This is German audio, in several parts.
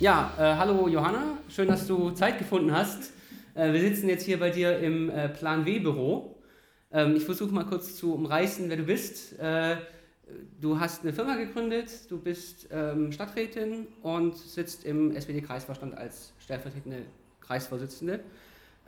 Ja, äh, hallo Johanna, schön, dass du Zeit gefunden hast. Äh, wir sitzen jetzt hier bei dir im äh, Plan W-Büro. Ähm, ich versuche mal kurz zu umreißen, wer du bist. Äh, du hast eine Firma gegründet, du bist ähm, Stadträtin und sitzt im SPD-Kreisvorstand als stellvertretende Kreisvorsitzende.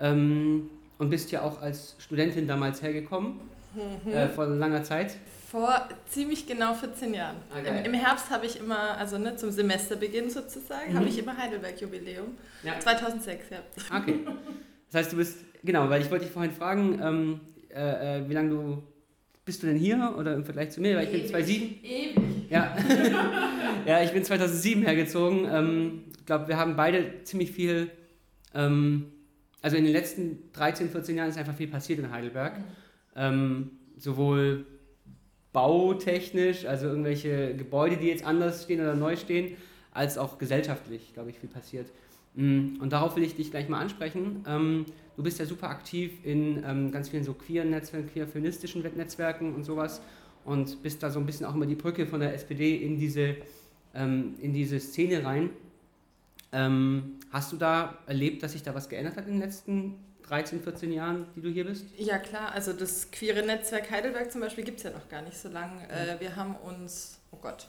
Ähm, und bist ja auch als Studentin damals hergekommen, mhm. Äh, vor langer Zeit. Vor ziemlich genau 14 Jahren. Okay. Im, Im, Herbst habe ich immer, also ne, zum Semesterbeginn sozusagen, mhm. habe ich immer Heidelberg-Jubiläum. Ja. 2006, ja. Okay. Das heißt, du bist, genau, weil ich wollte dich vorhin fragen, ähm, äh, äh, wie lange du, bist du denn hier oder im Vergleich zu mir? Weil ich bin 2007. Ewig. Ja. ja, ich bin 2007 hergezogen. Ich ähm, glaube, wir haben beide ziemlich viel, ähm, also in den letzten 13, 14 Jahren ist einfach viel passiert in Heidelberg. Mhm. Ähm, sowohl bautechnisch, also irgendwelche Gebäude, die jetzt anders stehen oder neu stehen, als auch gesellschaftlich, glaube ich, viel passiert. Mm, und darauf will ich dich gleich mal ansprechen. Ähm, du bist ja super aktiv in ähm, ganz vielen so queeren Netzwerken, queer feministischen Netzwerken und sowas und bist da so ein bisschen auch immer die Brücke von der SPD in diese, ähm, in diese Szene rein. Hast du da erlebt, dass sich da was geändert hat in den letzten 13, 14 Jahren, die du hier bist? Ja klar, also das queere Netzwerk Heidelberg zum Beispiel gibt es ja noch gar nicht so lange. Äh, wir haben uns, oh Gott,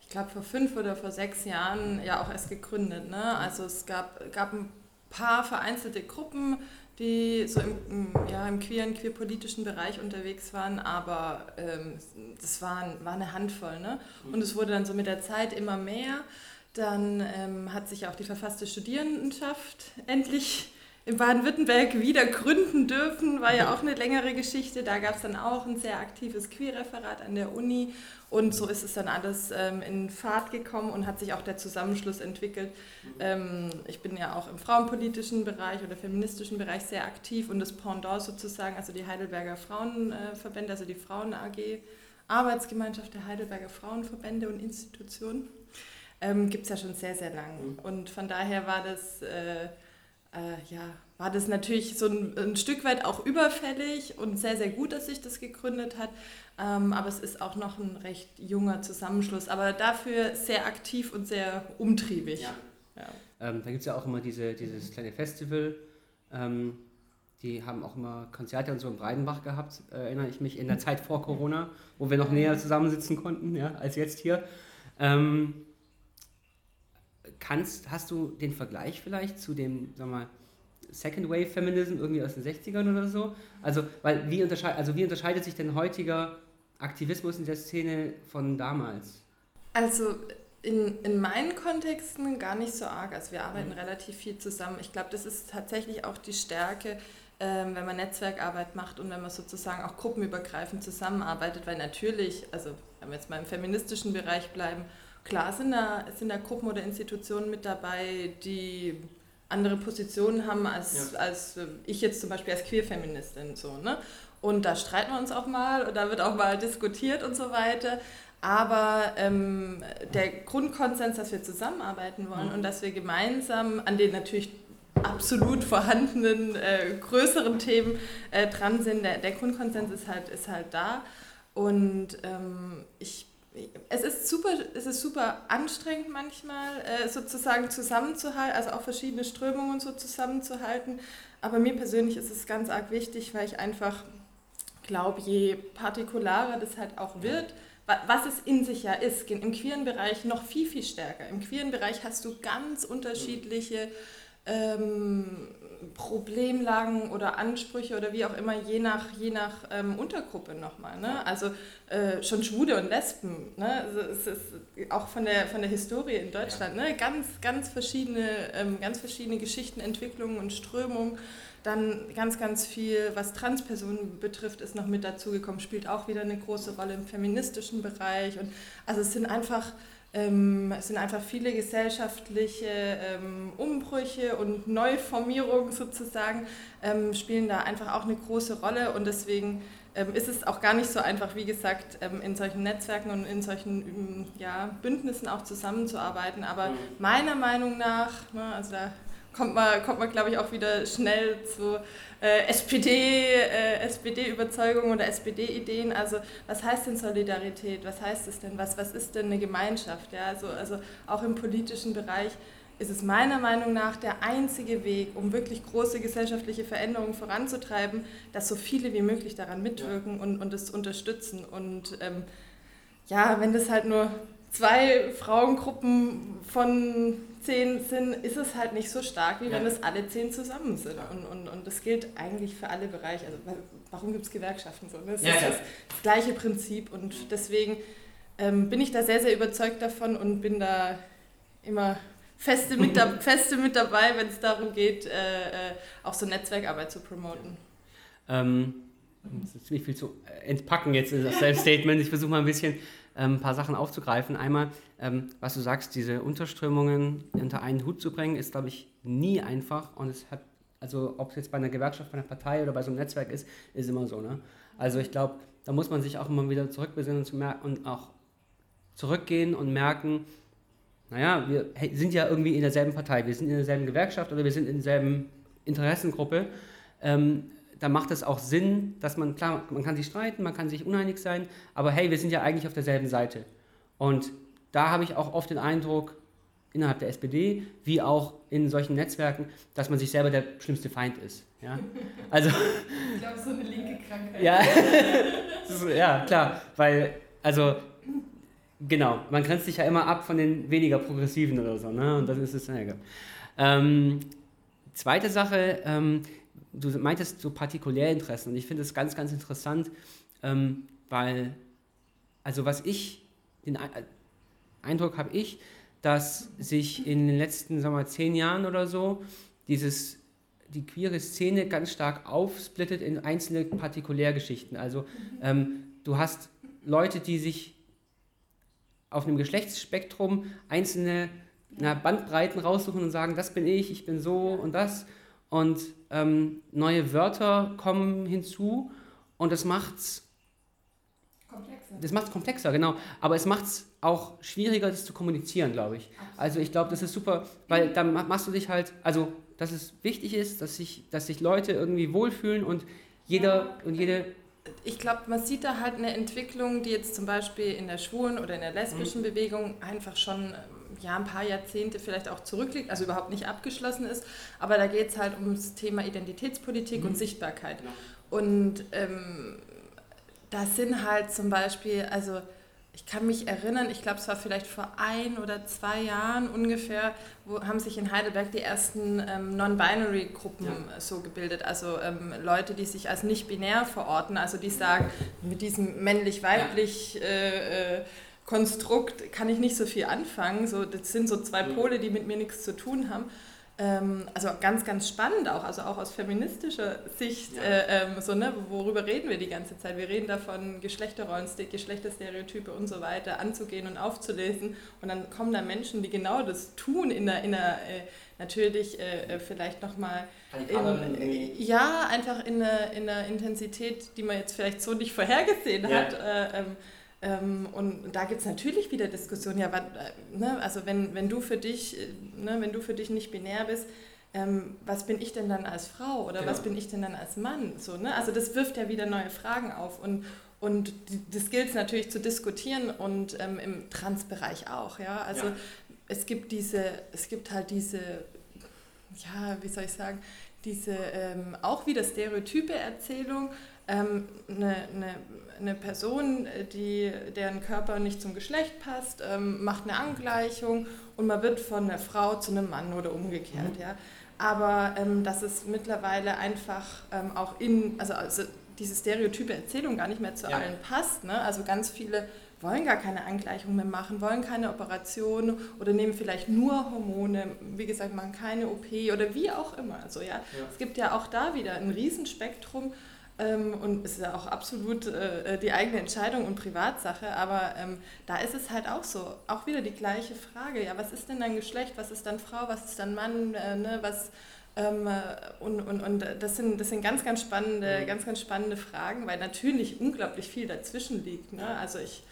ich glaube vor fünf oder vor sechs Jahren ja auch erst gegründet. Ne? Also es gab, gab ein paar vereinzelte Gruppen, die so im, ja, im queeren, queerpolitischen Bereich unterwegs waren, aber ähm, das war, war eine Handvoll. Ne? Und es wurde dann so mit der Zeit immer mehr. Dann ähm, hat sich auch die verfasste Studierendenschaft endlich in Baden-Württemberg wieder gründen dürfen, war ja auch eine längere Geschichte. Da gab es dann auch ein sehr aktives Queerreferat an der Uni und so ist es dann alles ähm, in Fahrt gekommen und hat sich auch der Zusammenschluss entwickelt. Ähm, ich bin ja auch im frauenpolitischen Bereich oder feministischen Bereich sehr aktiv und das Pendant sozusagen, also die Heidelberger Frauenverbände, also die Frauen AG, Arbeitsgemeinschaft der Heidelberger Frauenverbände und Institutionen, ähm, gibt es ja schon sehr, sehr lang. Und von daher war das... Äh, äh, ja, war das natürlich so ein, ein, Stück weit auch überfällig und sehr, sehr gut, dass sich das gegründet hat. Ähm, aber es ist auch noch ein recht junger Zusammenschluss, aber dafür sehr aktiv und sehr umtriebig. Ja. Ja. Ähm, da gibt es ja auch immer diese, dieses kleine Festival. Ähm, die haben auch immer Konzerte und so in Breidenbach gehabt, äh, erinnere ich mich, in der Zeit vor Corona, wo wir noch näher zusammensitzen konnten ja, als jetzt hier. Ähm, kannst, hast du den Vergleich vielleicht zu dem, sag mal, Second Wave Feminism irgendwie aus den 60ern oder so? Also, weil wie, unterscheid, also wie unterscheidet sich denn heutiger Aktivismus in der Szene von damals? Also in, in meinen Kontexten gar nicht so arg. Also wir arbeiten mhm. relativ viel zusammen. Ich glaube, das ist tatsächlich auch die Stärke, ähm, wenn man Netzwerkarbeit macht und wenn man sozusagen auch gruppenübergreifend zusammenarbeitet, weil natürlich, also wenn wir jetzt mal im feministischen Bereich bleiben, Klar sind da, sind da Gruppen oder Institutionen mit dabei, die andere Positionen haben als, ja. als äh, ich jetzt zum Beispiel als Queerfeministin. So, ne? Und da streiten wir uns auch mal und da wird auch mal diskutiert und so weiter. Aber ähm, der Grundkonsens, dass wir zusammenarbeiten wollen mhm. und dass wir gemeinsam an den natürlich absolut vorhandenen äh, größeren Themen äh, dran sind, der, der Grundkonsens ist halt, ist halt da. Und ähm, ich es ist super, es ist super anstrengend manchmal, äh, sozusagen zusammenzuhalten, also auch verschiedene Strömungen so zusammenzuhalten. Aber mir persönlich ist es ganz arg wichtig, weil ich einfach glaube, je partikularer das halt auch wird, was es in sich ja ist, im queeren Bereich noch viel, viel stärker. Im queeren Bereich hast du ganz unterschiedliche ähm, Problemlagen oder Ansprüche oder wie auch immer, je nach, je nach ähm, Untergruppe nochmal. Ne? Also äh, schon Schwule und Lesben, ne? also es ist auch von der, von der Historie in Deutschland, ja. ne? ganz, ganz, verschiedene, ähm, ganz verschiedene Geschichten, Entwicklungen und Strömungen. Dann ganz, ganz viel, was Transpersonen betrifft, ist noch mit dazugekommen, spielt auch wieder eine große Rolle im feministischen Bereich. Und also es sind einfach ähm, es sind einfach viele gesellschaftliche ähm, Umbrüche und Neuformierungen sozusagen, ähm, spielen da einfach auch eine große Rolle und deswegen ähm, ist es auch gar nicht so einfach, wie gesagt, ähm, in solchen Netzwerken und in solchen ähm, ja, Bündnissen auch zusammenzuarbeiten. Aber mhm. meiner Meinung nach, ne, also da kommt man, kommt man glaube ich, auch wieder schnell zu äh, SPD, äh, SPD-Überzeugungen oder SPD-Ideen. Also was heißt denn Solidarität? Was heißt es denn? Was, was ist denn eine Gemeinschaft? Ja, also, also auch im politischen Bereich ist es meiner Meinung nach der einzige Weg, um wirklich große gesellschaftliche Veränderungen voranzutreiben, dass so viele wie möglich daran mitwirken und, und es unterstützen. Und ähm, ja, wenn das halt nur zwei Frauengruppen von zehn sind, ist es halt nicht so stark, wie ja. wenn das alle zehn zusammen sind. Und, und, und das gilt eigentlich für alle Bereiche. Also warum gibt es Gewerkschaften so? Das ja, ist das, das, gleiche Prinzip und deswegen ähm, bin ich da sehr, sehr überzeugt davon und bin da immer feste mit, da, feste mit dabei, wenn es darum geht, äh, äh, auch so Netzwerkarbeit zu promoten. Ähm, das ist ziemlich viel zu entpacken jetzt in das Self-Statement. Ich versuche mal ein bisschen ein paar Sachen aufzugreifen. Einmal, ähm, was du sagst, diese Unterströmungen unter einen Hut zu bringen, ist, glaube ich, nie einfach. Und es hat, also ob es jetzt bei einer Gewerkschaft, bei einer Partei oder bei so einem Netzwerk ist, ist immer so. Ne? Also ich glaube, da muss man sich auch immer wieder zurückbesinnen und, zu und auch zurückgehen und merken, naja, wir sind ja irgendwie in derselben Partei, wir sind in derselben Gewerkschaft oder wir sind in derselben Interessengruppe. Ähm, da macht es auch Sinn, dass man, klar, man kann sich streiten, man kann sich uneinig sein, aber hey, wir sind ja eigentlich auf derselben Seite. Und da habe ich auch oft den Eindruck, innerhalb der SPD, wie auch in solchen Netzwerken, dass man sich selber der schlimmste Feind ist. Ja? Also, ich glaube, so eine linke Krankheit. Ja, ja klar, weil, also Genau, man grenzt sich ja immer ab von den weniger progressiven oder so, ne? Und dann ist es, naja. Ähm, zweite Sache, ähm, du meintest so Partikulärinteressen und ich finde es ganz, ganz interessant, ähm, weil, also was ich, den Eindruck habe ich, dass sich in den letzten, sagen wir mal, zehn Jahren oder so dieses, die queere Szene ganz stark aufsplittet in einzelne Partikulärgeschichten. Also ähm, du hast Leute, die sich auf einem Geschlechtsspektrum einzelne na, Bandbreiten raussuchen und sagen, das bin ich, ich bin so und das. Und ähm, neue Wörter kommen hinzu und das macht's komplexer. Das macht es komplexer, genau. Aber es macht es auch schwieriger, das zu kommunizieren, glaube ich. Absolut. Also ich glaube, das ist super, weil dann machst du dich halt, also dass es wichtig ist, dass sich, dass sich Leute irgendwie wohlfühlen und jeder und jede ich glaube, man sieht da halt eine Entwicklung, die jetzt zum Beispiel in der schwulen oder in der lesbischen mhm. Bewegung einfach schon ähm, ja, ein paar Jahrzehnte vielleicht auch zurückliegt, also überhaupt nicht abgeschlossen ist. Aber da geht es halt ums Thema Identitätspolitik mhm. und Sichtbarkeit. Ja. Und ähm, da sind halt zum Beispiel, also ich kann mich erinnern, ich glaube, es war vielleicht vor ein oder zwei Jahren ungefähr, wo haben sich in Heidelberg die ersten ähm, Non-Binary-Gruppen ja. so gebildet. Also ähm, Leute, die sich als nicht binär verorten, also die sagen, mit diesem männlich-weiblich äh, äh, Konstrukt kann ich nicht so viel anfangen. So, das sind so zwei Pole, die mit mir nichts zu tun haben. Ähm, also ganz, ganz spannend auch, also auch aus feministischer Sicht, ja. äh, ähm, so, ne, worüber reden wir die ganze Zeit? Wir reden davon, Geschlechterrollen, Geschlechterstereotype und so weiter anzugehen und aufzulesen und dann kommen da Menschen, die genau das tun in der, in der äh, natürlich äh, äh vielleicht nochmal ja, einfach in einer, in einer Intensität, die man jetzt vielleicht so nicht vorhergesehen ja. hat. Äh, ähm, und da gibt es natürlich wieder Diskussionen, ja, äh, ne, also wenn, wenn du für dich, äh, ne, wenn du für dich nicht binär bist, ähm, was bin ich denn dann als Frau oder genau. was bin ich denn dann als Mann? So, ne? Also das wirft ja wieder neue Fragen auf und, und das gilt es natürlich zu diskutieren und ähm, im Transbereich auch. Ja? Also ja. es gibt diese, es gibt halt diese, ja, wie soll ich sagen, diese ähm, auch wieder stereotype Erzählung, ähm, eine, eine eine Person, äh, die, deren Körper nicht zum Geschlecht passt, ähm, macht eine Angleichung und man wird von einer Frau zu einem Mann oder umgekehrt. Mhm. Ja. Aber ähm, dass es mittlerweile einfach ähm, auch in, also, also diese stereotype Erzählung gar nicht mehr zu ja. allen passt. Ne? Also ganz viele wollen gar keine Angleichung mehr machen, wollen keine Operation oder nehmen vielleicht nur Hormone, wie gesagt, machen keine OP oder wie auch immer. Also ja, ja. es gibt ja auch da wieder ein Riesenspektrum ähm, und es ist ja auch absolut äh, äh, die eigene Entscheidung und Privatsache, aber ähm, da ist es halt auch so, auch wieder die gleiche Frage, ja, was ist denn dein Geschlecht, was ist dann Frau, was ist dann Mann, äh, ne, was, ähm, äh, und, und, und das sind, das sind ganz, ganz spannende, mhm. ganz, ganz spannende Fragen, weil natürlich unglaublich viel dazwischen liegt, ne? also ich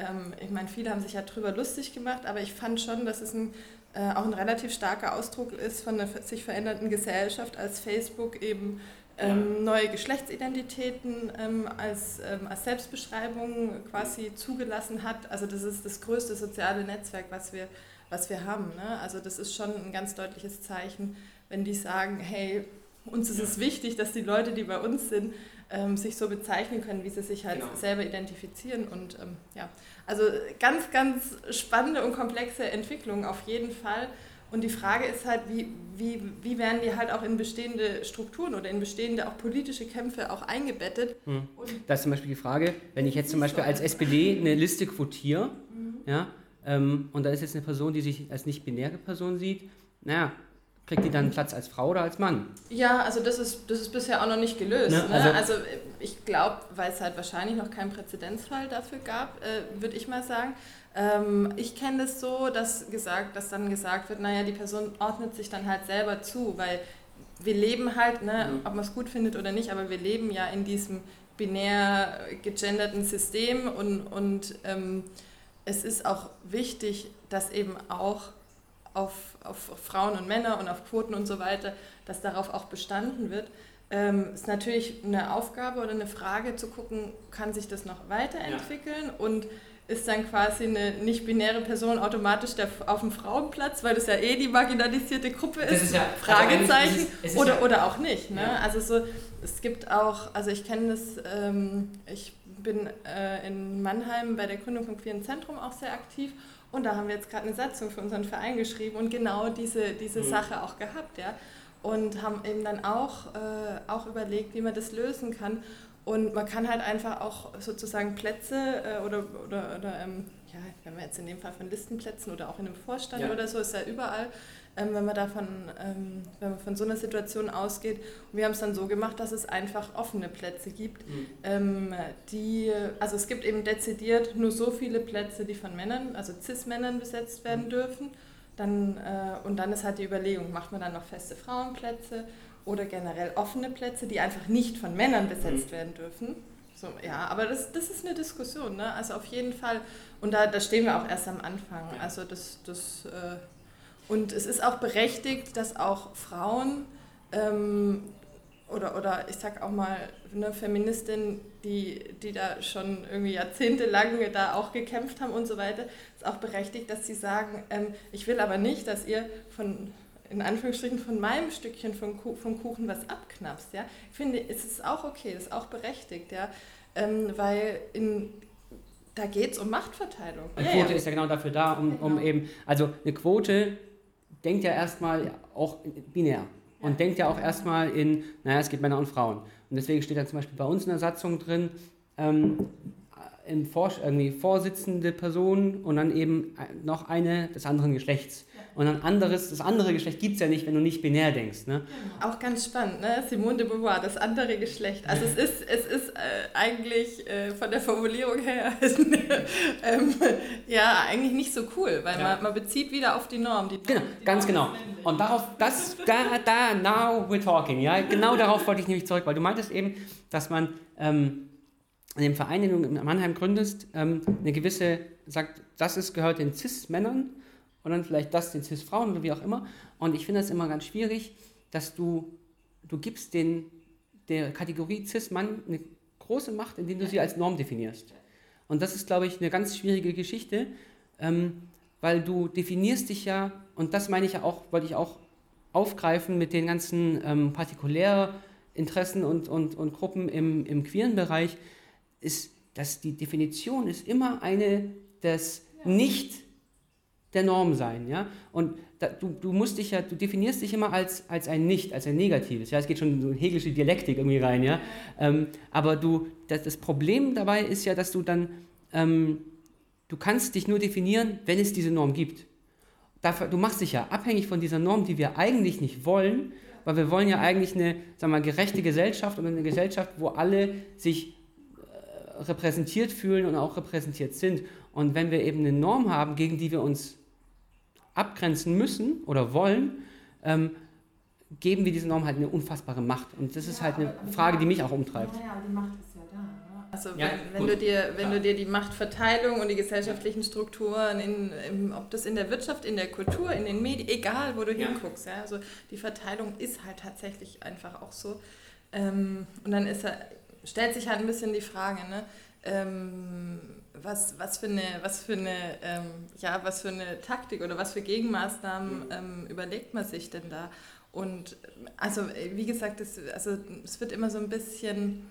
ähm, ich meine, viele haben sich ja drüber lustig gemacht, aber ich fand schon, dass es ein, äh, auch ein relativ starker Ausdruck ist von einer sich verändernden Gesellschaft, als Facebook eben ähm, neue Geschlechtsidentitäten ähm, als, ähm, als Selbstbeschreibung quasi zugelassen hat. Also das ist das größte soziale Netzwerk, was wir, was wir haben. Ne? Also das ist schon ein ganz deutliches Zeichen, wenn die sagen, hey, uns ist es wichtig, dass die Leute, die bei uns sind, ähm, sich so bezeichnen können, wie sie sich halt genau. selber identifizieren. Und ähm, ja, also ganz, ganz spannende und komplexe Entwicklung auf jeden Fall. Und die Frage ist halt, wie, wie, wie werden die halt auch in bestehende Strukturen oder in bestehende auch politische Kämpfe auch eingebettet? Mhm. Das ist zum Beispiel die Frage, wenn ich jetzt zum Beispiel als SPD eine Liste quotiere, mhm. ja, ähm, und da ist jetzt eine Person, die sich als nicht-binäre Person sieht, naja, kriegt die dann einen Platz als Frau oder als Mann? Ja, also das ist, das ist bisher auch noch nicht gelöst. Ne? Also, ne? also, ich glaube, weil es halt wahrscheinlich noch keinen Präzedenzfall dafür gab, äh, würde ich mal sagen. Ähm, ich kenne das so, dass, gesagt, dass dann gesagt wird, naja, die Person ordnet sich dann halt selber zu, weil wir leben halt, ne, mhm. ob man es gut findet oder nicht, aber wir leben ja in diesem binär gegenderten System und, und ähm, es ist auch wichtig, dass eben auch auf, auf Frauen und Männer und auf Quoten und so weiter, dass darauf auch bestanden wird. Ähm, ist natürlich eine Aufgabe oder eine Frage zu gucken, kann sich das noch weiterentwickeln ja. und ist dann quasi eine nicht-binäre Person automatisch der, auf dem Frauenplatz, weil das ja eh die marginalisierte Gruppe ist, ist ja, also Fragezeichen, also ist, oder, ja, oder auch nicht. Ne? Ja. Also so, es gibt auch, also ich kenne das, ähm, ich bin äh, in Mannheim bei der Gründung vom Queeren Zentrum auch sehr aktiv und da haben wir jetzt gerade eine Satzung für unseren Verein geschrieben und genau diese, diese mhm. Sache auch gehabt, ja. Und haben eben dann auch, äh, auch überlegt, wie man das lösen kann. Und man kann halt einfach auch sozusagen Plätze äh, oder, oder, oder ähm, ja, wenn wir jetzt in dem Fall von Listenplätzen oder auch in einem Vorstand ja. oder so, ist ja überall, ähm, wenn man davon, ähm, wenn man von so einer Situation ausgeht. Und wir haben es dann so gemacht, dass es einfach offene Plätze gibt, mhm. ähm, die, also es gibt eben dezidiert nur so viele Plätze, die von Männern, also Cis-Männern besetzt werden mhm. dürfen. Dann, äh, und dann ist halt die Überlegung, macht man dann noch feste Frauenplätze oder generell offene Plätze, die einfach nicht von Männern besetzt mhm. werden dürfen. So, ja, aber das, das ist eine Diskussion, ne? Also auf jeden Fall. Und da, da stehen wir auch erst am Anfang. Also das, das äh, und es ist auch berechtigt, dass auch Frauen ähm, oder, oder ich sag auch mal eine Feministin, die, die da schon irgendwie jahrzehntelang da auch gekämpft haben und so weiter, ist auch berechtigt, dass sie sagen, ähm, ich will aber nicht, dass ihr von in Anführungsstrichen von meinem Stückchen vom, Kuchen was abknapst. Ja? Ich finde, es ist auch okay, ist auch berechtigt, ja? Ähm, weil in, da geht es um Machtverteilung. Eine Quote ja, ist ja genau dafür da, um, genau. um eben, also eine Quote denkt ja erstmal auch binär und ja. denkt ja auch erstmal in, naja, es gibt Männer und Frauen. Und deswegen steht dann zum Beispiel bei uns in der Satzung drin, ähm, irgendwie Vorsitzende Person und dann eben noch eine des anderen Geschlechts. Und ein anderes, das andere Geschlecht gibt es ja nicht, wenn du nicht binär denkst. Ne? Auch ganz spannend, ne? Simone de Beauvoir, das andere Geschlecht. Also es ist, es ist äh, eigentlich äh, von der Formulierung her ähm, ja eigentlich nicht so cool, weil ja. man, man bezieht wieder auf die Norm. Die genau, die ganz Norm genau. Und darauf, das, da, da, now we're talking. Ja? Genau darauf wollte ich nämlich zurück, weil du meintest eben, dass man ähm, in dem Verein, den du in Mannheim gründest, ähm, eine gewisse, sagt, das ist, gehört den Cis-Männern und dann vielleicht das den Cis-Frauen oder wie auch immer. Und ich finde das immer ganz schwierig, dass du, du gibst den, der Kategorie Cis-Mann eine große Macht, indem du sie als Norm definierst. Und das ist, glaube ich, eine ganz schwierige Geschichte, ähm, weil du definierst dich ja, und das meine ich ja auch, wollte ich auch aufgreifen mit den ganzen ähm, Partikulärinteressen und, und, und Gruppen im, im queeren Bereich, ist, dass die Definition ist immer eine des nicht der Norm sein. Ja? Und da, du, du musst dich ja, du definierst dich immer als, als ein Nicht, als ein Negatives. Ja? Es geht schon in so eine hegelische Dialektik irgendwie rein. Ja? Ähm, aber du, das, das, Problem dabei ist ja, dass du dann, ähm, du kannst dich nur definieren, wenn es diese Norm gibt. Dafür, du machst dich ja abhängig von dieser Norm, die wir eigentlich nicht wollen, weil wir wollen ja eigentlich eine sagen wir, gerechte Gesellschaft und eine Gesellschaft, wo alle sich äh, repräsentiert fühlen und auch repräsentiert sind. Und wenn wir eben eine Norm haben, gegen die wir uns abgrenzen müssen oder wollen, ähm, geben wir dieser Norm halt eine unfassbare Macht. Und das ist halt eine Frage, die mich auch umtreibt. Ja, die Macht ist ja da. Ne? Also ja, wenn, wenn du dir, wenn du dir die Machtverteilung und die gesellschaftlichen Strukturen, in, in, ob das in der Wirtschaft, in der Kultur, in den Medien, egal wo du ja. hinguckst, ja, also die Verteilung ist halt tatsächlich einfach auch so. Ähm, und dann ist, stellt sich halt ein bisschen die Frage, ne? Ähm, was, was für eine, was für eine, ähm, ja, was für eine Taktik oder was für Gegenmaßnahmen mhm. ähm, überlegt man sich denn da? Und also wie gesagt, es, also, es wird immer so ein bisschen,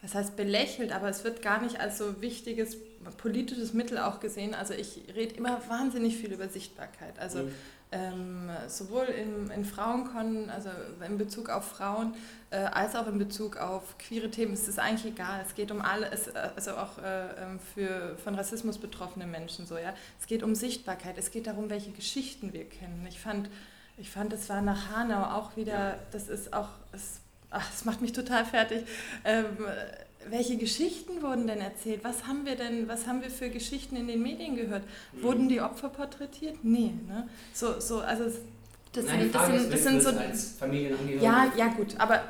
das heißt belächelt, aber es wird gar nicht als so wichtiges politisches Mittel auch gesehen. Also ich rede immer wahnsinnig viel über Sichtbarkeit. Also mhm ähm, sowohl in, in Frauenkon, also in Bezug auf Frauen, äh, als auch in Bezug auf queere Themen ist es eigentlich egal. Es geht um alle, es, also auch äh, ähm, für von Rassismus betroffene Menschen so, ja. Es geht um Sichtbarkeit, es geht darum, welche Geschichten wir kennen. Ich fand, ich fand, es war nach Hanau auch wieder, das ist auch, es, ach, das macht mich total fertig. Ähm, welche Geschichten wurden denn erzählt? Was haben wir denn, was haben wir für Geschichten in den Medien gehört? Mhm. Wurden die Opfer porträtiert? Nee, ne? So, so, also das Nein, sind, das sind, das sind so. Als ja, ja, gut, aber,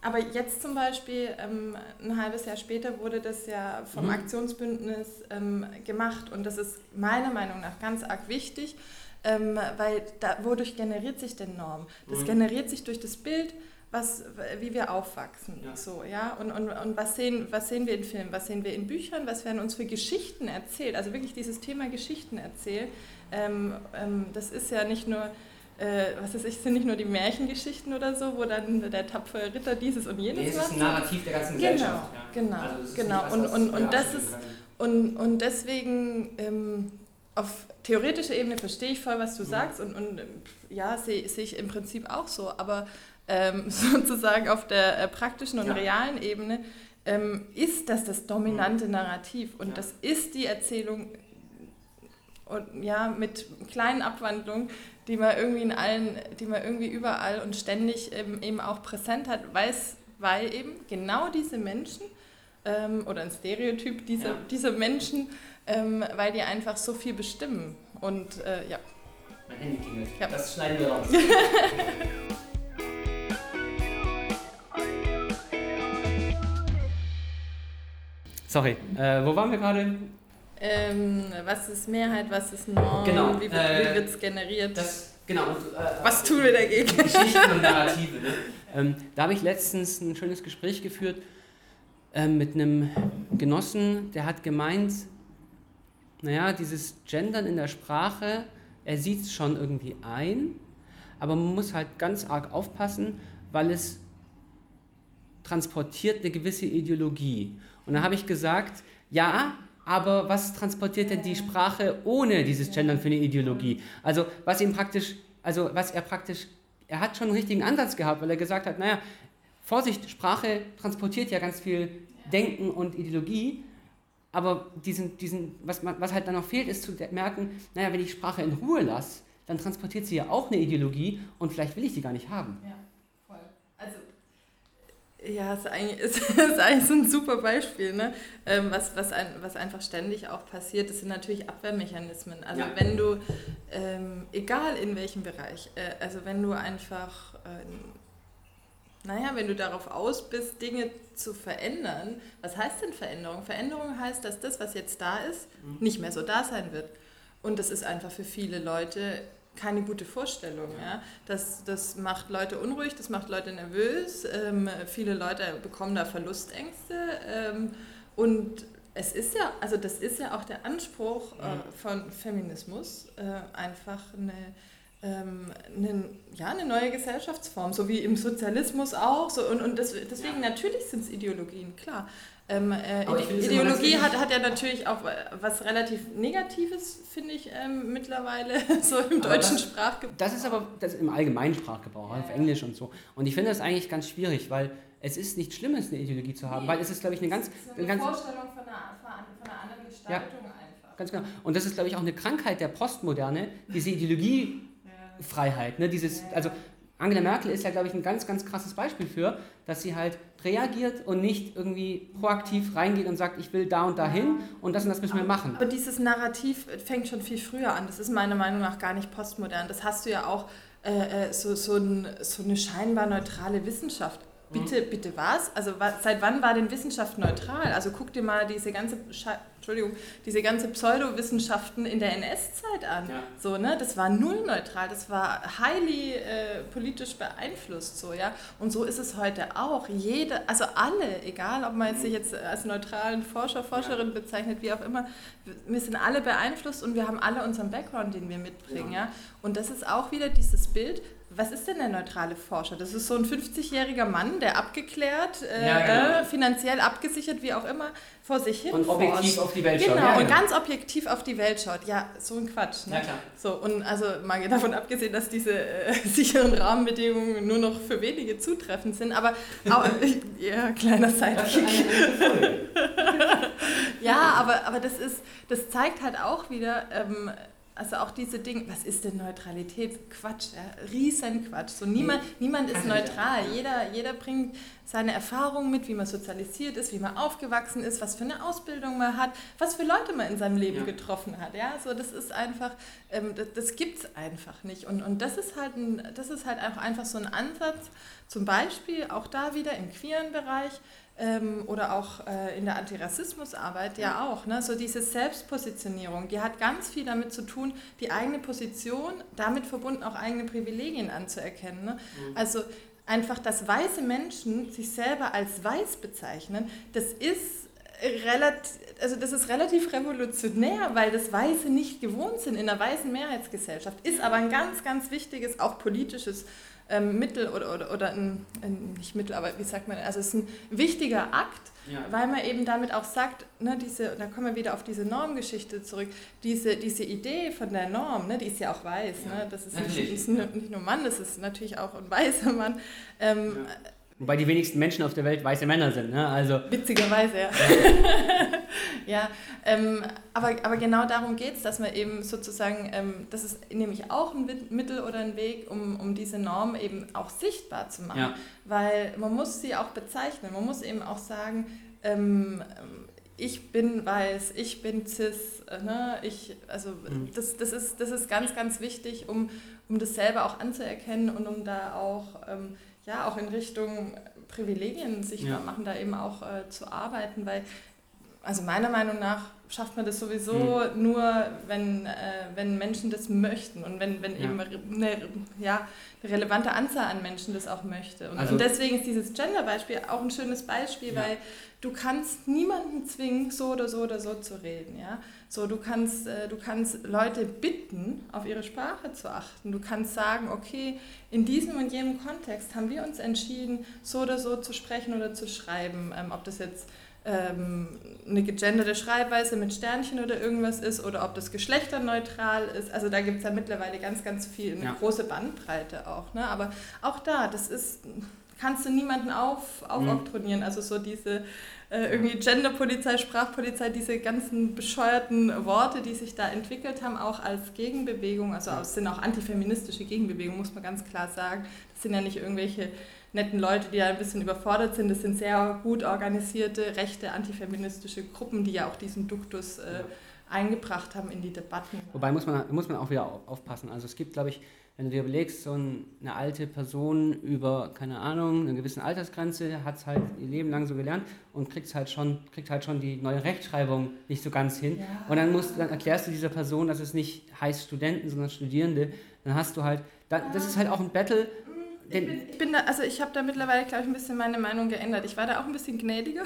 aber jetzt zum Beispiel, ähm, ein halbes Jahr später wurde das ja vom mhm. Aktionsbündnis ähm, gemacht und das ist meiner Meinung nach ganz arg wichtig, ähm, weil da, wodurch generiert sich denn Norm? Das mhm. generiert sich durch das Bild was, wie wir aufwachsen. Ja. So, ja? Und, und, und was, sehen, was sehen wir in Filmen, was sehen wir in Büchern, was werden uns für Geschichten erzählt? Also wirklich dieses Thema Geschichten erzählen, ähm, ähm, das ist ja nicht nur, äh, was weiß ich, sind nicht nur die Märchengeschichten oder so, wo dann der tapfere Ritter dieses und jenes nee, macht. Das ist ein Narrativ der ganzen genau, Gesellschaft. Ja. Genau, also genau. Was, und, und, und, das ist, und, und deswegen ähm, auf theoretischer Ebene verstehe ich voll, was du mhm. sagst und, und ja, sehe seh ich im Prinzip auch so, aber ähm, sozusagen auf der äh, praktischen und ja. realen Ebene, ähm, ist das das dominante mhm. Narrativ. Und ja. das ist die Erzählung und ja, mit kleinen Abwandlungen, die man irgendwie in allen, die man irgendwie überall und ständig eben, eben auch präsent hat, weil eben genau diese Menschen ähm, oder ein Stereotyp dieser, ja. dieser Menschen, ähm, weil die einfach so viel bestimmen. Und äh, ja. Mein Handy klingelt. Ja. Das schneiden wir raus. Sorry, äh, wo waren wir gerade? Ähm, was ist Mehrheit, was ist Norm, genau, wie, äh, wird es generiert? Das, genau. Und, äh, was tun wir dagegen? Geschichten und Narrative. Ne? Ähm, da habe ich letztens ein schönes Gespräch geführt äh, mit einem Genossen, der hat gemeint, naja, dieses Gendern in der Sprache, er sieht es schon irgendwie ein, aber man muss halt ganz arg aufpassen, weil es transportiert eine gewisse Ideologie. Und dann habe ich gesagt, ja, aber was transportiert denn die Sprache ohne dieses Gendern für eine Ideologie? Also was ihm praktisch, also was er praktisch, er hat schon einen richtigen Ansatz gehabt, weil er gesagt hat, naja, Vorsicht, Sprache transportiert ja ganz viel Denken und Ideologie, aber diesen, diesen, was, was halt dann noch fehlt, ist zu merken, naja, wenn ich Sprache in Ruhe lasse, dann transportiert sie ja auch eine Ideologie und vielleicht will ich die gar nicht haben. Ja. Ja, ist eigentlich, ist, ist eigentlich so ein super Beispiel. Ne? Ähm, was, was, ein, was einfach ständig auch passiert, das sind natürlich Abwehrmechanismen. Also ja. wenn du, ähm, egal in welchem Bereich, äh, also wenn du einfach, äh, naja, wenn du darauf aus bist, Dinge zu verändern, was heißt denn Veränderung? Veränderung heißt, dass das, was jetzt da ist, mhm. nicht mehr so da sein wird. Und das ist einfach für viele Leute keine gute Vorstellung. Ja? Das, das macht Leute unruhig, das macht Leute nervös, ähm, viele Leute bekommen da Verlustängste ähm, und es ist ja, also das ist ja auch der Anspruch äh, von Feminismus, äh, einfach eine, ähm, eine, ja, eine neue Gesellschaftsform, so wie im Sozialismus auch. So, und, und das, deswegen ja. natürlich sind es Ideologien, klar. Ähm, äh, Ideologie hat, hat ja natürlich auch was relativ Negatives, finde ich, ähm, mittlerweile, so im deutschen das, Sprachgebrauch. Das ist aber das im allgemeinen Sprachgebrauch, ja, auf Englisch und so. Und ich finde das eigentlich ganz schwierig, weil es ist nicht schlimm, eine Ideologie zu haben, nee, weil es ist, glaube ich, eine ganz... So eine ganz, Vorstellung von einer, von einer anderen Gestaltung ja, einfach. Ganz genau. Und das ist, glaube ich, auch eine Krankheit der Postmoderne, diese Ideologiefreiheit. Ne? Dieses, also Angela Merkel ist ja, glaube ich, ein ganz, ganz krasses Beispiel für, dass sie halt reagiert und nicht irgendwie proaktiv reingeht und sagt, ich will da und dahin und das und das müssen wir machen. Aber dieses Narrativ fängt schon viel früher an. Das ist meiner Meinung nach gar nicht postmodern. Das hast du ja auch äh, äh so, so, ein, so eine scheinbar neutrale Wissenschaft bitte, bitte was? Also seit wann war denn Wissenschaft neutral? Also guck dir mal diese ganze, Entschuldigung, diese ganze Pseudowissenschaften in der NS-Zeit an. Ja. So, ne? Das war null neutral, das war highly äh, politisch beeinflusst. So, ja? Und so ist es heute auch. Jede, also alle, egal ob man sich jetzt als neutralen Forscher, Forscherin bezeichnet, wie auch immer, wir sind alle beeinflusst und wir haben alle unseren Background, den wir mitbringen. Ja. ja? Und das ist auch wieder dieses Bild, was ist denn der neutrale Forscher? Das ist so ein 50-jähriger Mann, der abgeklärt, äh, ja, genau. äh, finanziell abgesichert, wie auch immer, vor sich hin Und objektiv auf die Welt genau, schaut. Genau, ja, und ganz objektiv auf die Welt schaut. Ja, so ein Quatsch. Ne? Ja, klar. So, und also mal davon abgesehen, dass diese äh, sicheren Rahmenbedingungen nur noch für wenige zutreffend sind, aber auch, ja, kleiner Sidekick. ja, aber, aber das, ist, das zeigt halt auch wieder, ähm, also auch diese Dinge, was ist denn Neutralität? Quatsch, ja, Riesenquatsch. So niemand, niemand ist neutral. Jeder, jeder bringt seine Erfahrungen mit, wie man sozialisiert ist, wie man aufgewachsen ist, was für eine Ausbildung man hat, was für Leute man in seinem Leben ja. getroffen hat. Ja, so das ist einfach, ähm, das, das gibt es einfach nicht. Und, und das ist halt ein, das ist halt auch einfach so ein Ansatz, zum Beispiel auch da wieder im queeren Bereich, ähm, oder auch äh, in der Antirassismusarbeit ja auch. Ne? So diese Selbstpositionierung, die hat ganz viel damit zu tun, die eigene Position, damit verbunden auch eigene Privilegien anzuerkennen. Ne? Mhm. Also einfach, dass weiße Menschen sich selber als weiß bezeichnen, das ist relativ, also das ist relativ revolutionär, weil das Weiße nicht gewohnt sind in einer weißen Mehrheitsgesellschaft, ist aber ein ganz, ganz wichtiges, auch politisches ähm, Mittel oder, oder, oder ein, ein, nicht Mittel, aber wie sagt man, also es ist ein wichtiger Akt, ja. weil man eben damit auch sagt, ne, diese, da kommen wir wieder auf diese Normgeschichte zurück, diese, diese Idee von der Norm, ne, die ist ja auch weiß, ja. ne, das ist nicht, ist nicht, nur Mann, das ist natürlich auch ein weißer Mann. Ähm, ja Wobei die wenigsten Menschen auf der Welt weiße Männer sind. Ne? Also, Witzigerweise, ja. ja, ähm, aber, aber genau darum geht es, dass man eben sozusagen, ähm, das ist nämlich auch ein Mittel oder ein Weg, um, um diese Norm eben auch sichtbar zu machen. Ja. Weil man muss sie auch bezeichnen. Man muss eben auch sagen, ähm, ich bin weiß, ich bin cis, ne? ich, also mhm. das, das, ist, das ist ganz, ganz wichtig, um, um das selber auch anzuerkennen und um da auch ähm, ja, auch in Richtung Privilegien sichtbar ja. machen, da eben auch äh, zu arbeiten, weil, also meiner Meinung nach schafft man das sowieso mhm. nur, wenn, äh, wenn Menschen das möchten und wenn, wenn ja. eben eine, ja, relevante Anzahl an Menschen das auch möchte. Und, also, und deswegen ist dieses Gender-Beispiel auch ein schönes Beispiel, ja. weil du kannst niemanden zwingen, so oder so oder so zu reden. Ja? So, du kannst, äh, du kannst Leute bitten, auf ihre Sprache zu achten. Du kannst sagen, okay, in diesem und jenem Kontext haben wir uns entschieden, so oder so zu sprechen oder zu schreiben. Ähm, ob das jetzt ähm, eine gegenderte Schreibweise mit Sternchen oder irgendwas ist oder ob das geschlechterneutral ist. Also da gibt es ja mittlerweile ganz, ganz viel, eine ja. große Bandbreite auch. Ne? Aber auch da, das ist, kannst du niemanden auf, aufoktronieren. Mhm. Also so diese äh, irgendwie Genderpolizei, Sprachpolizei, diese ganzen bescheuerten Worte, die sich da entwickelt haben, auch als Gegenbewegung, also es sind auch antifeministische Gegenbewegungen, muss man ganz klar sagen. Das sind ja nicht irgendwelche netten Leute, die da ein bisschen überfordert sind. Das sind sehr gut organisierte, rechte, antifeministische Gruppen, die ja auch diesen Duktus äh, eingebracht haben in die Debatten. Wobei muss man, muss man auch wieder aufpassen. Also es gibt, glaube ich, wenn du dir überlegst, so eine alte Person über, keine Ahnung, eine gewisse Altersgrenze hat es halt ihr Leben lang so gelernt und kriegt halt schon, kriegt halt schon die neue Rechtschreibung nicht so ganz hin. Ja. Und dann, musst, dann erklärst du dieser Person, dass es nicht heißt Studenten, sondern Studierende. Dann hast du halt, das ist halt auch ein Battle. Ich bin, ich bin da, also ich habe da mittlerweile, glaube ich, ein bisschen meine Meinung geändert. Ich war da auch ein bisschen gnädiger.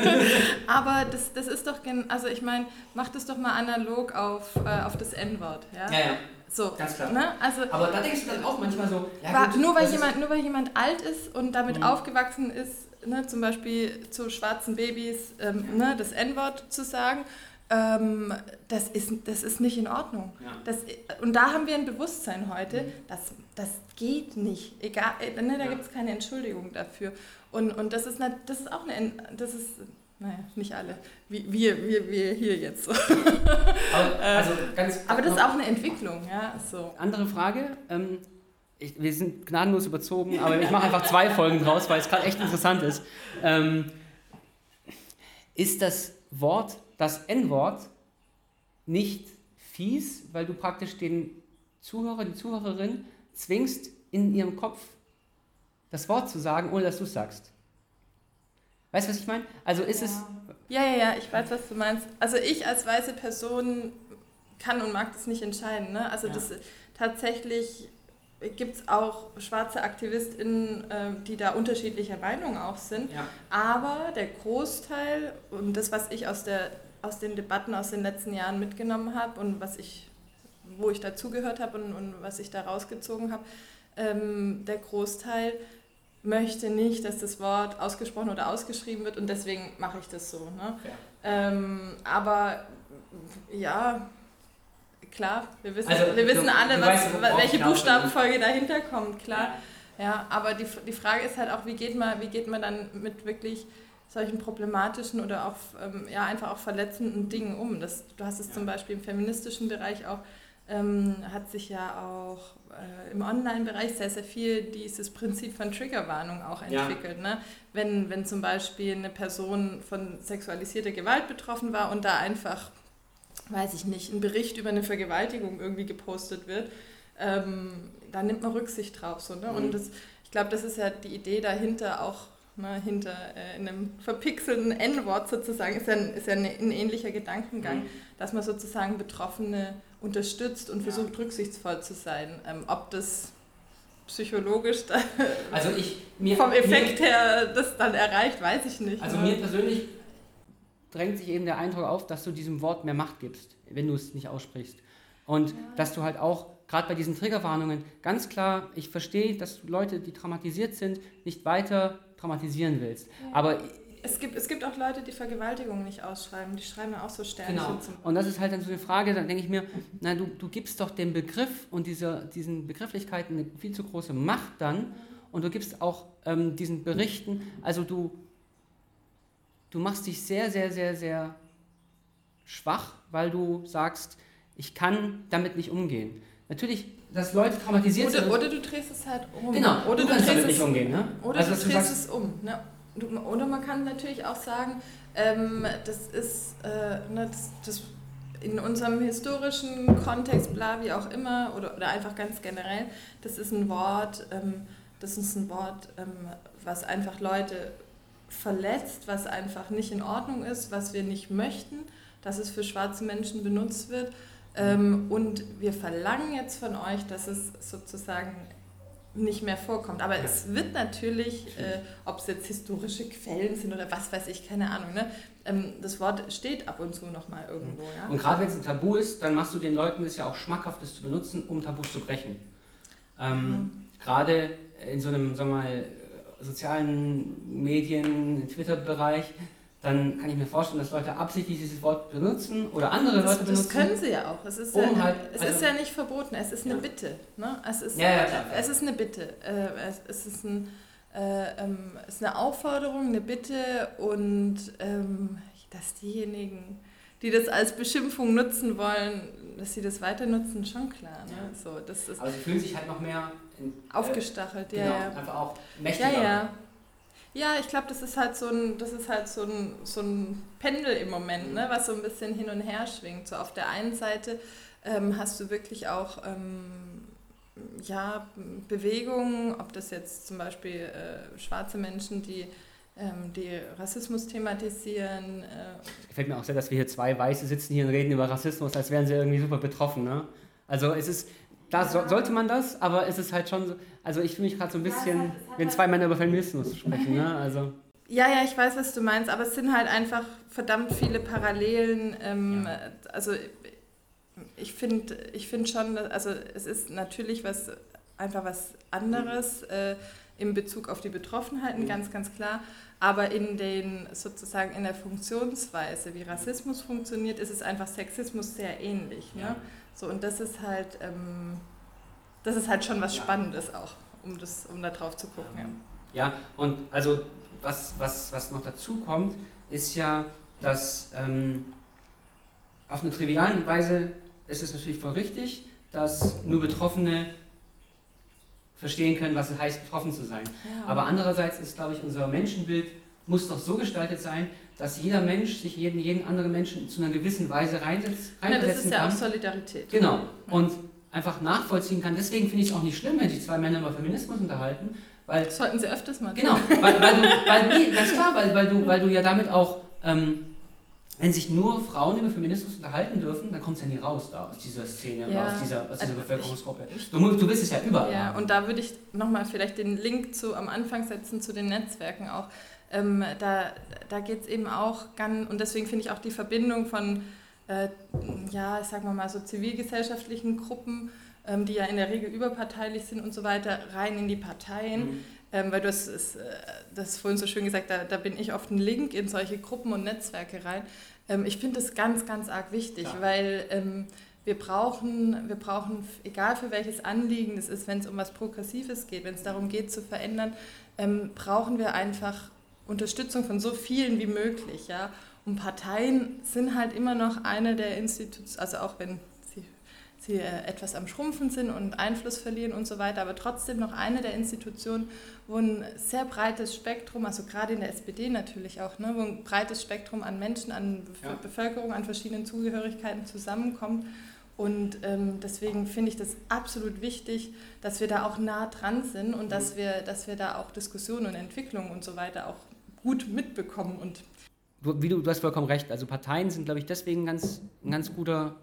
Aber das, das ist doch, also ich meine, mach das doch mal analog auf, äh, auf das N-Wort. Ja? ja, ja. So, Ganz klar. Ne? Also, Aber da denkst du dann auch manchmal so, ja, war, gut, nur, weil jemand, nur weil jemand alt ist und damit mhm. aufgewachsen ist, ne, zum Beispiel zu schwarzen Babys ähm, ne, das N-Wort zu sagen, ähm, das, ist, das ist nicht in Ordnung. Ja. Das, und da haben wir ein Bewusstsein heute, mhm. das, das geht nicht. Egal, äh, ne, da ja. gibt es keine Entschuldigung dafür. Und, und das, ist, das ist auch eine, das ist naja, nicht alle. Wir, wir, wir hier jetzt. So. Aber, also ganz, Aber das ist auch eine Entwicklung, ja. So. Andere Frage. Ähm, ich, wir sind gnadenlos überzogen, aber ich mache einfach zwei Folgen draus, weil es gerade echt interessant ist. Ähm, ist das Wort, das N-Wort, nicht fies, weil du praktisch den Zuhörer, die Zuhörerin zwingst, in ihrem Kopf das Wort zu sagen, ohne dass du es sagst. Weißt du, was ich meine? Also ist ja. es. Ja, ja, ja, ich weiß, was du meinst. Also ich als weiße Person kann und mag das nicht entscheiden. Ne? Also ja. das tatsächlich gibt es auch schwarze AktivistInnen, äh, die da unterschiedlicher Meinung auch sind. Ja. Aber der Großteil und das, was ich aus, der, aus den Debatten aus den letzten Jahren mitgenommen habe und was ich, wo ich dazugehört habe und, und was ich da rausgezogen habe, ähm, der Großteil möchte nicht, dass das Wort ausgesprochen oder ausgeschrieben wird und deswegen mache ich das so. Ne? Ja. Ähm, aber ja, klar, wir wissen, also, wir wissen du, alle, du was, weißt, welche Buchstabenfolge dahinter kommt, klar. Ja, ja aber die, die Frage ist halt auch, wie geht, man, wie geht man dann mit wirklich solchen problematischen oder auch ähm, ja, einfach auch verletzenden Dingen um. Das, du hast es ja. zum Beispiel im feministischen Bereich auch, ähm, hat sich ja auch äh, im Online-Bereich sehr, sehr viel dieses Prinzip von Triggerwarnung auch entwickelt. Ja. Ne? Wenn, wenn zum Beispiel eine Person von sexualisierter Gewalt betroffen war und da einfach weiß ich nicht, ein Bericht über eine Vergewaltigung irgendwie gepostet wird, ähm, da nimmt man Rücksicht drauf. So, ne? Mhm. Und das, ich glaube, das ist ja die Idee dahinter auch, ne, hinter äh, in einem verpixelten N-Wort sozusagen, ist ja, ein, ist ja ein, ein ähnlicher Gedankengang, mhm. dass man sozusagen Betroffene unterstützt und ja. versucht rücksichtsvoll zu sein. Ähm, ob das psychologisch da also ich, mir, vom Effekt mir, her das dann erreicht, weiß ich nicht. Also ne? mir persönlich drängt sich eben der Eindruck auf, dass du diesem Wort mehr Macht gibst, wenn du es nicht aussprichst. Und ja. dass du halt auch, gerade bei diesen Triggerwarnungen, ganz klar, ich verstehe, dass Leute, die traumatisiert sind, nicht weiter traumatisieren willst. Ja. Aber es gibt, es gibt auch Leute, die Vergewaltigungen nicht ausschreiben, die schreiben ja auch so Sternchen. Genau. Und das ist halt dann so eine Frage, da denke ich mir, na, du, du gibst doch dem Begriff und dieser, diesen Begrifflichkeiten eine viel zu große Macht dann und du gibst auch ähm, diesen Berichten, also du, du machst dich sehr, sehr, sehr, sehr schwach, weil du sagst, ich kann damit nicht umgehen. Natürlich, dass Leute traumatisiert oder, sind. Oder du drehst es halt um. Genau, oder du, kannst damit nicht umgehen. Ne? Oder also, du drehst es um. Ne? Oder man kann natürlich auch sagen, ähm, das ist äh, ne, das, das in unserem historischen Kontext, bla, wie auch immer, oder, oder einfach ganz generell, das ist ein Wort, ähm, das ist ein Wort, ähm, was einfach Leute verletzt, was einfach nicht in Ordnung ist, was wir nicht möchten, dass es für schwarze Menschen benutzt wird. Ähm, und wir verlangen jetzt von euch, dass es sozusagen nicht mehr vorkommt. Aber es wird natürlich, äh, ob es jetzt historische Quellen sind oder was weiß ich, keine Ahnung, ne? Ähm, das Wort steht ab und zu nochmal irgendwo. Ja? Und gerade wenn es ein Tabu ist, dann machst du den Leuten es ja auch schmackhaft, das zu benutzen, um Tabus zu brechen. Ähm, mhm. Gerade in so einem, sagen wir mal, sozialen Medien, Twitter-Bereich, dann kann ich mir vorstellen, dass Leute absichtlich dieses Wort benutzen oder andere das, Leute benutzen. Das können sie ja auch. Es ist, um ja, halt, es also ist ja nicht verboten, es ist eine ja. Bitte. Ne? Es, ist, ja, ja, klar, es ist eine Bitte. Äh, es, ist, ein, äh, ähm, es ist eine Aufforderung, eine Bitte und ähm, dass diejenigen, die das als Beschimpfung nutzen wollen, dass sie das weiter nutzen, schon klar. Ne? So, das ist Aber sie fühlen sich halt noch mehr in, aufgestachelt, äh, ja. Genau, einfach auch mächtiger. Ja, ja. Ja, ich glaube, das ist halt so ein, das ist halt so ein, so ein Pendel im Moment, ne, was so ein bisschen hin und her schwingt. So auf der einen Seite ähm, hast du wirklich auch ähm, ja, Bewegungen, ob das jetzt zum Beispiel äh, schwarze Menschen, die ähm, die Rassismus thematisieren. Äh Gefällt mir auch sehr, dass wir hier zwei Weiße sitzen hier und reden über Rassismus, als wären sie irgendwie super betroffen. Ne? Also es ist, da so, sollte man das, aber es ist halt schon so, also ich fühle mich gerade so ein bisschen, ja, wenn halt zwei Männer über Feminismus sprechen, ne? Also. Ja, ja, ich weiß, was du meinst, aber es sind halt einfach verdammt viele Parallelen. Ähm, ja. Also ich finde ich find schon, also es ist natürlich was, einfach was anderes mhm. äh, in Bezug auf die Betroffenheiten, mhm. ganz, ganz klar. Aber in den sozusagen in der Funktionsweise, wie Rassismus funktioniert, ist es einfach Sexismus sehr ähnlich. Ne? Ja. So, und das ist halt, ähm, das ist halt schon was Spannendes auch, um, das, um da drauf zu gucken. Ja, ja und also was, was, was noch dazu kommt, ist ja, dass ähm, auf eine triviale Weise ist es natürlich voll richtig, dass nur Betroffene verstehen können, was es heißt, betroffen zu sein. Ja. Aber andererseits ist, glaube ich, unser Menschenbild muss doch so gestaltet sein, dass jeder Mensch sich jeden, jeden anderen Menschen zu einer gewissen Weise reinsetzt. Ja, das ist ja kann. auch Solidarität. Genau. Und einfach nachvollziehen kann. Deswegen finde ich es auch nicht schlimm, wenn sich zwei Männer über Feminismus unterhalten, Weil, Sollten Sie öfters mal Genau, weil, weil, du, weil, nee, ganz klar, weil, weil, du, weil du ja damit auch, ähm, wenn sich nur Frauen über Feminismus unterhalten dürfen, dann kommt es ja nie raus da aus dieser Szene, Ja. aus dieser, aus dieser Also Bevölkerungsgruppe. Du, mu- du willst es ja überall. Ja, und da würde ich nochmal vielleicht den Link zu am Anfang setzen zu den Netzwerken auch. Ähm, da da geht es eben auch ganz, und deswegen finde ich auch die Verbindung von, äh, ja, sagen wir mal so zivilgesellschaftlichen Gruppen, ähm, die ja in der Regel überparteilich sind und so weiter, rein in die Parteien. Mhm. Ähm, weil du hast äh, das vorhin so schön gesagt, da, da bin ich oft ein Link in solche Gruppen und Netzwerke rein. Ähm, ich finde das ganz, ganz arg wichtig, Klar. weil ähm, wir brauchen, wir brauchen, egal für welches Anliegen es ist, wenn es um was Progressives geht, wenn es darum geht zu verändern, ähm, brauchen wir einfach Unterstützung von so vielen wie möglich. Ja? Und Parteien sind halt immer noch eine der Institutionen, also auch wenn sie, äh, etwas am Schrumpfen sind und Einfluss verlieren und so weiter, aber trotzdem noch eine der Institutionen, wo ein sehr breites Spektrum, also gerade in der SPD natürlich auch, ne, wo ein breites Spektrum an Menschen, an Ja. Bevölkerung, an verschiedenen Zugehörigkeiten zusammenkommt. Und ähm, deswegen finde ich das absolut wichtig, dass wir da auch nah dran sind und dass, wir, dass wir da auch Diskussionen und Entwicklungen und so weiter auch gut mitbekommen. Und Du, wie du, du hast vollkommen recht. Also Parteien sind, glaube ich, deswegen ganz, ein ganz guter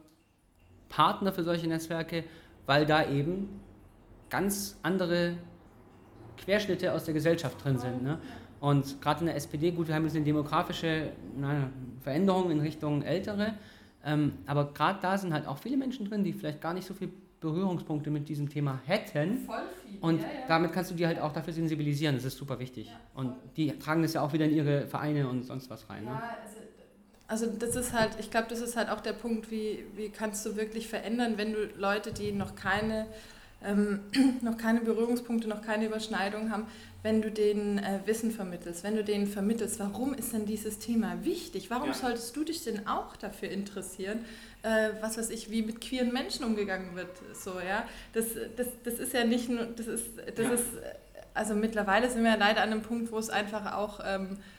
Partner für solche Netzwerke, weil da eben ganz andere Querschnitte aus der Gesellschaft drin sind. Ne? Und gerade in der SPD, gut, wir haben jetzt eine demografische na, Veränderung in Richtung Ältere, ähm, aber gerade da sind halt auch viele Menschen drin, die vielleicht gar nicht so viele Berührungspunkte mit diesem Thema hätten. voll viel. Und damit kannst du die halt auch dafür sensibilisieren, das ist super wichtig. Und die tragen das ja auch wieder in ihre Vereine und sonst was rein. Ne? Ja, also, also das ist halt, ich glaube, das ist halt auch der Punkt, wie, wie kannst du wirklich verändern, wenn du Leute, die noch keine, ähm, noch keine Berührungspunkte, noch keine Überschneidung haben, wenn du denen äh, Wissen vermittelst, wenn du denen vermittelst, warum ist denn dieses Thema wichtig, warum Ja. solltest du dich denn auch dafür interessieren, äh, was weiß ich, wie mit queeren Menschen umgegangen wird, so, ja, das, das, das ist ja nicht nur, das ist, das Ja. ist, also mittlerweile sind wir ja leider an einem Punkt, wo es einfach auch ähm, äh,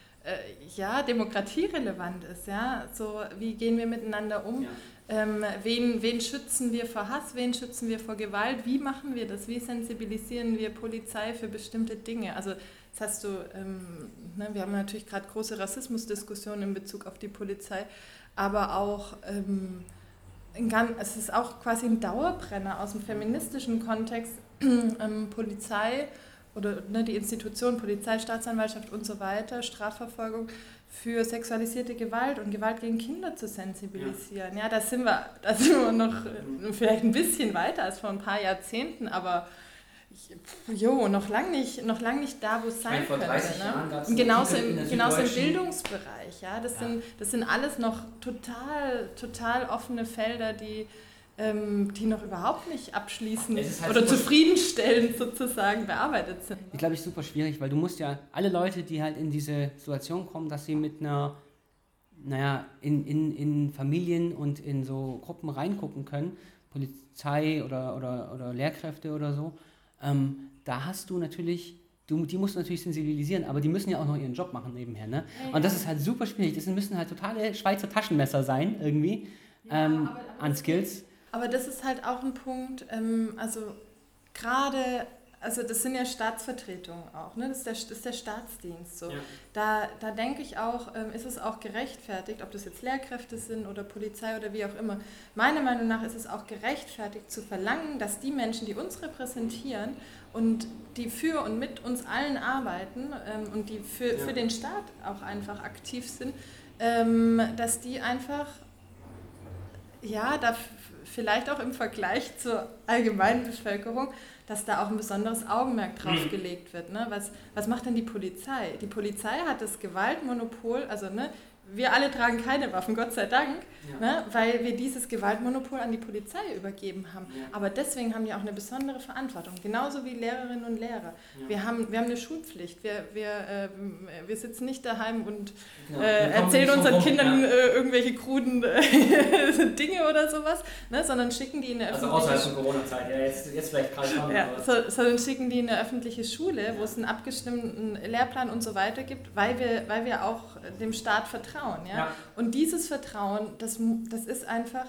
ja, demokratierelevant ist. Ja? So, wie gehen wir miteinander um? Ja. Ähm, wen, wen schützen wir vor Hass? Wen schützen wir vor Gewalt? Wie machen wir das? Wie sensibilisieren wir Polizei für bestimmte Dinge? Also, das hast du, ähm, ne, wir haben natürlich gerade große Rassismusdiskussionen in Bezug auf die Polizei, aber auch. Ähm, ganz, es ist auch quasi ein Dauerbrenner aus dem feministischen Kontext, ähm, Polizei oder ne, die Institution, Polizei, Staatsanwaltschaft und so weiter, Strafverfolgung für sexualisierte Gewalt und Gewalt gegen Kinder zu sensibilisieren. Ja, da sind wir, da sind wir noch äh, vielleicht ein bisschen weiter als vor ein paar Jahrzehnten, aber jo, noch lang nicht, noch lang nicht da, wo es sein vor könnte. 30 Jahren Ne? genauso im, genauso im Bildungsbereich. Ja? Das, Ja. Sind, das sind alles noch total, total offene Felder, die, ähm, die noch überhaupt nicht abschließend halt oder zufriedenstellend sozusagen bearbeitet sind. Ich glaube, ich super schwierig, weil du musst ja alle Leute, die halt in diese Situation kommen, dass sie mit einer, naja, in, in, in Familien und in so Gruppen reingucken können, Polizei oder, oder, oder Lehrkräfte oder so, ähm, da hast du natürlich, du, die musst du natürlich sensibilisieren, aber die müssen ja auch noch ihren Job machen nebenher. Ne? Und das ist halt super schwierig. Das müssen halt totale Schweizer Taschenmesser sein, irgendwie, ähm, aber- aber an Skills. Aber das ist halt auch ein Punkt, ähm, also gerade, also das sind ja Staatsvertretungen auch, ne? das, ist der, das ist der Staatsdienst so. Ja. Da, da denke ich auch, ähm, ist es auch gerechtfertigt, ob das jetzt Lehrkräfte sind oder Polizei oder wie auch immer. Meiner Meinung nach ist es auch gerechtfertigt zu verlangen, dass die Menschen, die uns repräsentieren und die für und mit uns allen arbeiten ähm, und die für, Ja. für den Staat auch einfach aktiv sind, ähm, dass die einfach ja, da f- vielleicht auch im Vergleich zur allgemeinen Bevölkerung, dass da auch ein besonderes Augenmerk drauf Mhm. gelegt wird. Ne? Was, was macht denn die Polizei? Die Polizei hat das Gewaltmonopol, also ne, wir alle tragen keine Waffen, Gott sei Dank, ne, weil wir dieses Gewaltmonopol an die Polizei übergeben haben. Ja. Aber deswegen haben die auch eine besondere Verantwortung, genauso wie Lehrerinnen und Lehrer. Ja. Wir, haben, wir haben eine Schulpflicht. Wir, wir, ähm, wir sitzen nicht daheim und Genau. äh, Wir erzählen unseren rum, Kindern ja. äh, irgendwelche kruden äh, Dinge oder sowas, ne, sondern schicken die in eine Also öffentliche außerhalb von Corona-Zeit, ja, jetzt, jetzt vielleicht gerade schon. ja, so, sondern schicken die in eine öffentliche Schule, wo es einen abgestimmten Lehrplan und so weiter gibt, weil wir, weil wir auch dem Staat vertrauen. Ja? Ja. Und dieses Vertrauen, das, das ist einfach,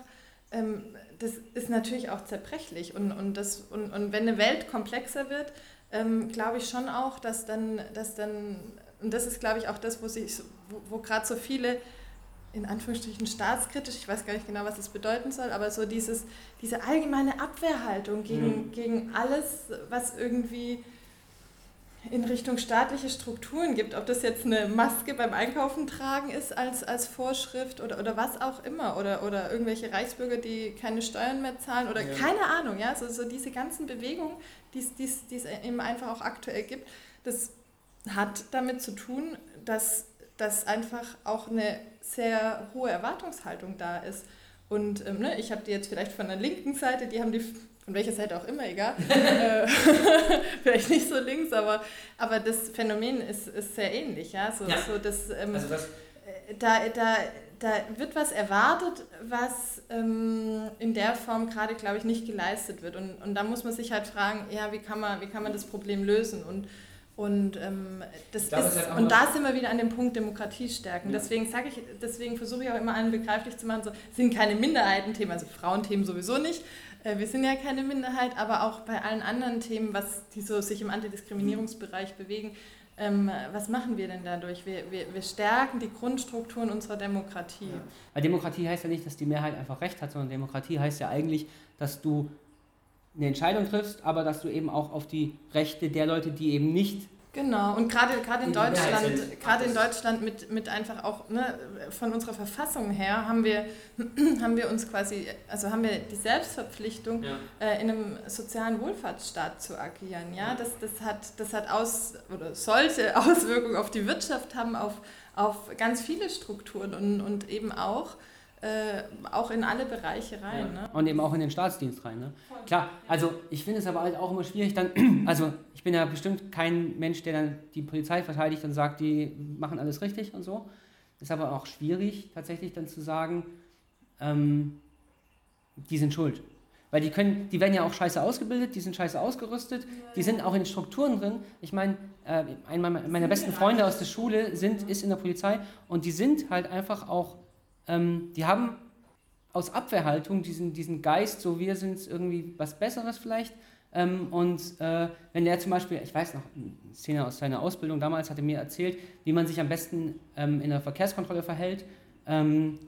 ähm, das ist natürlich auch zerbrechlich. Und, und, das, und, und wenn eine Welt komplexer wird, ähm, glaube ich schon auch, dass dann, dass dann, und das ist, glaube ich, auch das, wo, sich, wo, wo gerade so viele in Anführungsstrichen staatskritisch, ich weiß gar nicht genau, was das bedeuten soll, aber so dieses, diese allgemeine Abwehrhaltung gegen, mhm. gegen alles, was irgendwie in Richtung staatliche Strukturen gibt, ob das jetzt eine Maske beim Einkaufen tragen ist als, als Vorschrift oder, oder was auch immer oder, oder irgendwelche Reichsbürger, die keine Steuern mehr zahlen oder ja. keine Ahnung, ja, so, so diese ganzen Bewegungen, die es eben einfach auch aktuell gibt, das hat damit zu tun, dass, dass einfach auch eine sehr hohe Erwartungshaltung da ist. Und ähm, ne, ich habe die jetzt vielleicht von der linken Seite, die haben die von welcher Seite auch immer, egal. Äh, vielleicht nicht so links, aber, aber das Phänomen ist, ist sehr ähnlich. Ja? So, ja. So das, ähm, also das äh, da, da, da wird was erwartet, was ähm, in der Form gerade, glaube ich, nicht geleistet wird. Und, und da muss man sich halt fragen, ja, wie kann man, wie kann man das Problem lösen? Und, und, ähm, das glaube, ist, halt und da sind wir wieder an dem Punkt Demokratie stärken. Ja. Deswegen sage ich, deswegen versuche ich auch immer allen begreiflich zu machen, so sind keine Minderheitenthemen, also Frauenthemen sowieso nicht, wir sind ja keine Minderheit, aber auch bei allen anderen Themen, was die so sich im Antidiskriminierungsbereich bewegen, ähm, was machen wir denn dadurch? Wir, wir, wir stärken die Grundstrukturen unserer Demokratie. Ja. Weil Demokratie heißt ja nicht, dass die Mehrheit einfach Recht hat, sondern Demokratie heißt ja eigentlich, dass du eine Entscheidung triffst, aber dass du eben auch auf die Rechte der Leute, die eben nicht Genau, und gerade gerade in Deutschland, gerade in Deutschland mit, mit einfach auch ne, von unserer Verfassung her haben wir, haben wir uns quasi, also haben wir die Selbstverpflichtung, ja. äh, in einem sozialen Wohlfahrtsstaat zu agieren. Ja? Das, das hat, das hat aus oder sollte Auswirkungen auf die Wirtschaft haben, auf, auf ganz viele Strukturen und, und eben auch äh, auch in alle Bereiche rein. Ja. Ne? Und eben auch in den Staatsdienst rein. Ne? Klar, also ich finde es aber halt auch immer schwierig, dann, also ich bin ja bestimmt kein Mensch, der dann die Polizei verteidigt und sagt, die machen alles richtig und so. Ist aber auch schwierig, tatsächlich dann zu sagen, ähm, die sind schuld. Weil die können, die werden ja auch scheiße ausgebildet, die sind scheiße ausgerüstet, die sind auch in Strukturen drin. Ich meine, äh, einer meiner besten Freunde aus der Schule sind, ist in der Polizei und die sind halt einfach auch ähm, die haben aus Abwehrhaltung diesen, diesen Geist, so wir sind irgendwie was Besseres vielleicht. Ähm, und äh, wenn der zum Beispiel, ich weiß noch, eine Szene aus seiner Ausbildung damals hatte mir erzählt, wie man sich am besten ähm, in der Verkehrskontrolle verhält ähm,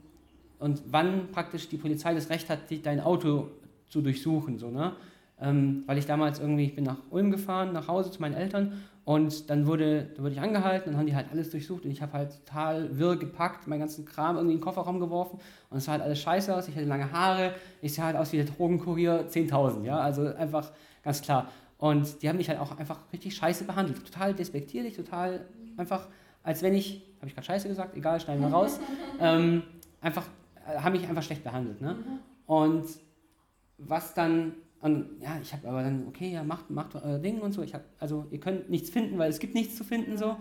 und wann praktisch die Polizei das Recht hat, dein Auto zu durchsuchen. So, ne? Ähm, weil ich damals irgendwie, ich bin nach Ulm gefahren, nach Hause zu meinen Eltern und dann wurde, da wurde ich angehalten, dann haben die halt alles durchsucht und ich habe halt total wirr gepackt, meinen ganzen Kram irgendwie in den Kofferraum geworfen und es sah halt alles scheiße aus, ich hatte lange Haare, ich sah halt aus wie der Drogenkurier 10.000, ja, also einfach ganz klar. Und die haben mich halt auch einfach richtig scheiße behandelt, total despektierlich, total einfach, als wenn ich, habe ich gerade scheiße gesagt, egal, schneiden wir raus, ähm, einfach, äh, haben mich einfach schlecht behandelt, ne? Mhm. Und was dann und ja, ich habe aber dann, okay, ja, macht, macht euer Ding und so. Ich hab, also ihr könnt nichts finden, weil es gibt nichts zu finden so.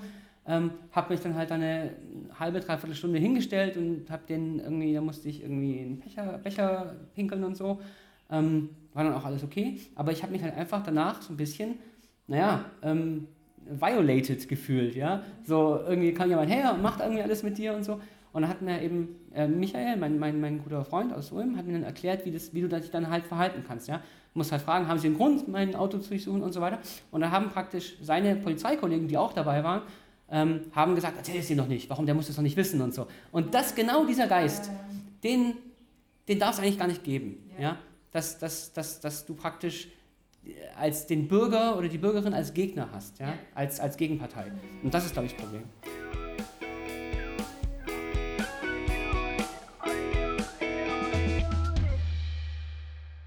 Ähm, habe mich dann halt eine halbe, dreiviertel Stunde hingestellt und habe den irgendwie, da musste ich irgendwie einen Becher, Becher pinkeln und so. Ähm, war dann auch alles okay. Aber ich habe mich halt einfach danach so ein bisschen, naja, ähm, violated gefühlt, ja. So irgendwie kam jemand her und macht irgendwie alles mit dir und so. Und dann hat mir eben äh, Michael, mein, mein, mein guter Freund aus Ulm, hat mir dann erklärt, wie, das, wie du dich dann halt verhalten kannst, ja muss halt fragen, haben Sie einen Grund, mein Auto zu durchsuchen und so weiter. Und dann haben praktisch seine Polizeikollegen, die auch dabei waren, ähm, haben gesagt, erzähl es dir noch nicht, warum, der muss das noch nicht wissen und so. Und das, genau dieser Geist, den, den darf es eigentlich gar nicht geben. Ja. ja? Dass, dass, dass, dass du praktisch äh, als den Bürger oder die Bürgerin als Gegner hast, ja? als, als Gegenpartei. Und das ist, glaube ich, das Problem.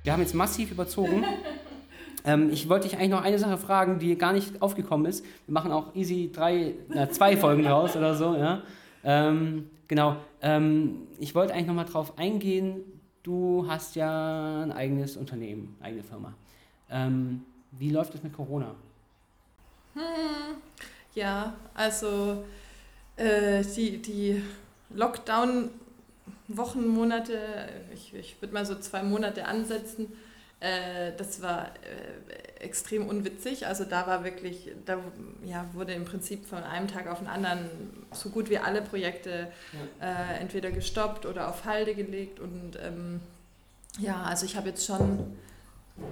Wir haben jetzt massiv überzogen. ähm, ich wollte dich eigentlich noch eine Sache fragen, die gar nicht aufgekommen ist. Wir machen auch easy drei, na, zwei Folgen raus oder so. Ja? Ähm, genau. Ähm, ich wollte eigentlich noch mal drauf eingehen. Du hast ja ein eigenes Unternehmen, eigene Firma. Ähm, wie läuft es mit Corona? Hm, ja, also äh, die, die Lockdown Wochen, Monate, ich, ich würde mal so zwei Monate ansetzen. Äh, das war äh, extrem unwitzig. Also da war wirklich, da ja, wurde im Prinzip von einem Tag auf den anderen so gut wie alle Projekte ja. äh, entweder gestoppt oder auf Halde gelegt. Und ähm, ja, also ich habe jetzt schon,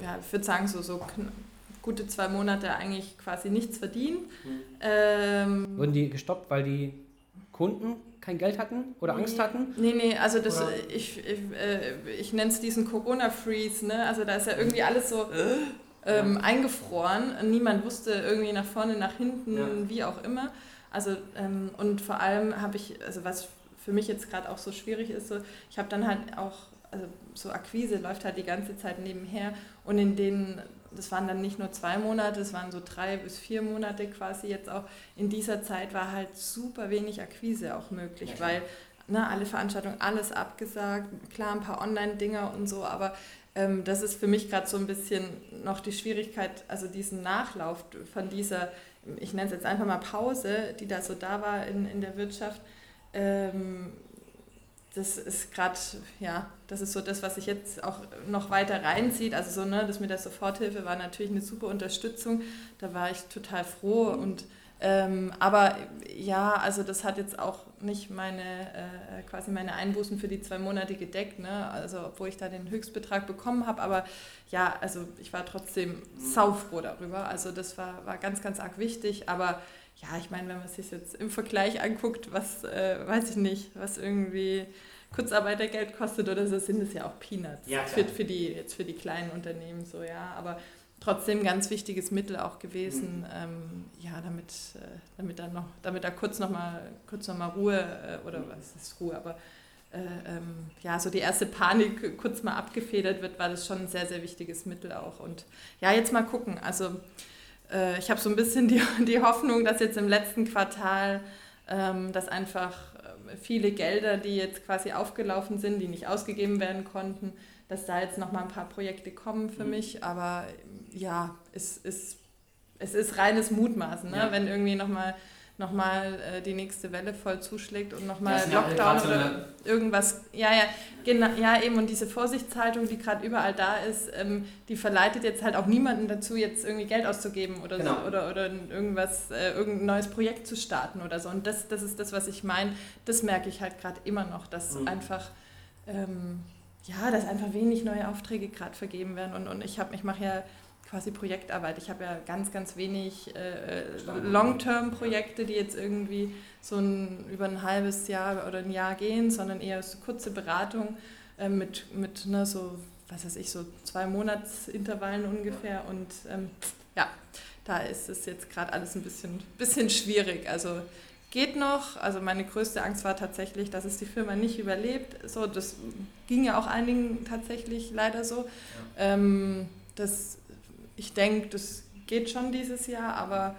ja, ich würde sagen, so, so gut gute zwei Monate eigentlich quasi nichts verdient. Mhm. Ähm, Wurden die gestoppt, weil die Kunden kein Geld hatten oder Angst hatten? Nee, nee, also das, ich, ich, äh, ich nenne es diesen Corona-Freeze, ne? Also da ist ja irgendwie alles so ähm, ja. eingefroren. Niemand wusste irgendwie nach vorne, nach hinten, ja. wie auch immer. Also ähm, und vor allem habe ich, also was für mich jetzt gerade auch so schwierig ist, so, ich habe dann halt auch, also so Akquise läuft halt die ganze Zeit nebenher und in denen, das waren dann nicht nur zwei Monate, es waren so drei bis vier Monate quasi jetzt auch, in dieser Zeit war halt super wenig Akquise auch möglich, ja, weil ne, alle Veranstaltungen, alles abgesagt, klar ein paar Online-Dinger und so, aber ähm, das ist für mich gerade so ein bisschen noch die Schwierigkeit, also diesen Nachlauf von dieser, ich nenne es jetzt einfach mal Pause, die da so da war in, in der Wirtschaft, ähm, das ist gerade, ja, das ist so das, was sich jetzt auch noch weiter reinzieht. Also so, ne, das mit der Soforthilfe war natürlich eine super Unterstützung. Da war ich total froh und ähm, aber ja, also das hat jetzt auch nicht meine äh, quasi meine Einbußen für die zwei Monate gedeckt, ne? Also obwohl ich da den Höchstbetrag bekommen habe, aber ja, also ich war trotzdem saufroh darüber. Also das war, war ganz, ganz arg wichtig. Aber ja, ich meine, wenn man sich jetzt im Vergleich anguckt, was äh, weiß ich nicht, was irgendwie Kurzarbeitergeld kostet oder so, sind es ja auch Peanuts ja, für, für, die, jetzt für die kleinen Unternehmen so, ja. Aber trotzdem ganz wichtiges Mittel auch gewesen, mhm. ähm, ja, damit, äh, damit dann noch, damit da kurz nochmal kurz noch mal Ruhe, äh, oder was ist Ruhe, aber äh, ähm, ja, so die erste Panik kurz mal abgefedert wird, war das schon ein sehr, sehr wichtiges Mittel auch. Und ja, jetzt mal gucken. Also äh, ich habe so ein bisschen die, die Hoffnung, dass jetzt im letzten Quartal, ähm, dass einfach äh, viele Gelder, die jetzt quasi aufgelaufen sind, die nicht ausgegeben werden konnten, dass da jetzt nochmal ein paar Projekte kommen für mhm. mich. Aber ja, es ist, es ist reines Mutmaßen, ne? Ja. wenn irgendwie nochmal nochmal äh, die nächste Welle voll zuschlägt und nochmal Lockdown ja oder irgendwas. Ja, ja, genau, ja, eben. Und diese Vorsichtshaltung, die gerade überall da ist, ähm, die verleitet jetzt halt auch niemanden dazu, jetzt irgendwie Geld auszugeben oder genau. so oder, oder irgendwas, äh, irgendein neues Projekt zu starten oder so. Und das, das ist das, was ich meine. Das merke ich halt gerade immer noch, dass mhm. einfach. Ähm, ja, dass einfach wenig neue Aufträge gerade vergeben werden. Und, und ich, ich mache ja quasi Projektarbeit. Ich habe ja ganz, ganz wenig äh, Long-Term-Projekte, die jetzt irgendwie so ein, über ein halbes Jahr oder ein Jahr gehen, sondern eher so kurze Beratung äh, mit, mit ne, so, was weiß ich, so zwei Monatsintervallen ungefähr. Und ähm, ja, da ist es jetzt gerade alles ein bisschen, bisschen schwierig. Also geht noch. Also meine größte Angst war tatsächlich, dass es die Firma nicht überlebt. So, das ging ja auch einigen tatsächlich leider so. Ja. Ähm, das ich denke, das geht schon dieses Jahr, aber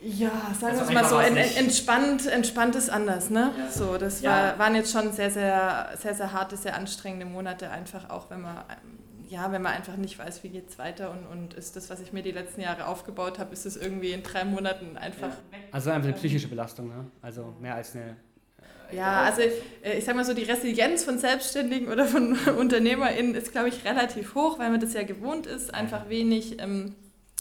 ja, sagen also wir es mal so, en, entspannt, entspannt ist anders, ne? Ja. So, das ja. war, waren jetzt schon sehr, sehr, sehr, sehr harte, sehr anstrengende Monate, einfach auch, wenn man, ja, wenn man einfach nicht weiß, wie geht es weiter und, und ist das, was ich mir die letzten Jahre aufgebaut habe, ist es irgendwie in drei Monaten einfach ja. weg. Also einfach eine psychische Belastung, ne? Also mehr als eine ja, also äh, ich sag mal so, die Resilienz von Selbstständigen oder von UnternehmerInnen ist, glaube ich, relativ hoch, weil man das ja gewohnt ist, einfach wenig, ähm,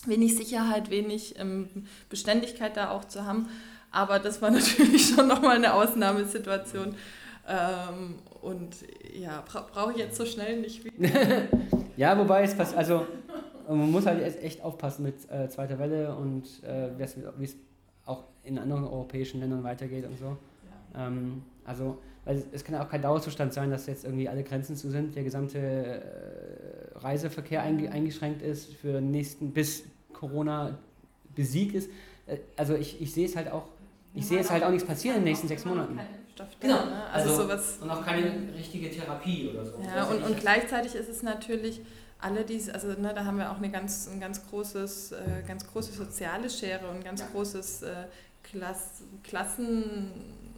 wenig Sicherheit, wenig ähm, Beständigkeit da auch zu haben. Aber das war natürlich schon nochmal eine Ausnahmesituation. Ähm, und ja, bra brauche ich jetzt so schnell nicht wieder. ja, wobei es passt, also man muss halt echt aufpassen mit äh, zweiter Welle und äh, wie es auch in anderen europäischen Ländern weitergeht und so. Ähm, also, weil es kann auch kein Dauerzustand sein, dass jetzt irgendwie alle Grenzen zu sind, der gesamte äh, Reiseverkehr einge eingeschränkt ist für nächsten, bis Corona besiegt ist. Äh, also ich, ich sehe es halt auch, ich sehe jetzt halt auch nichts passieren in den nächsten sechs Monaten. Genau, ne? also, also sowas. Und auch keine richtige Therapie oder so. Ja, und, und gleichzeitig ist es natürlich alle diese, also ne, da haben wir auch eine ganz, ein ganz großes, äh, ganz große soziale Schere und ganz ja. großes äh, Klass, Klassen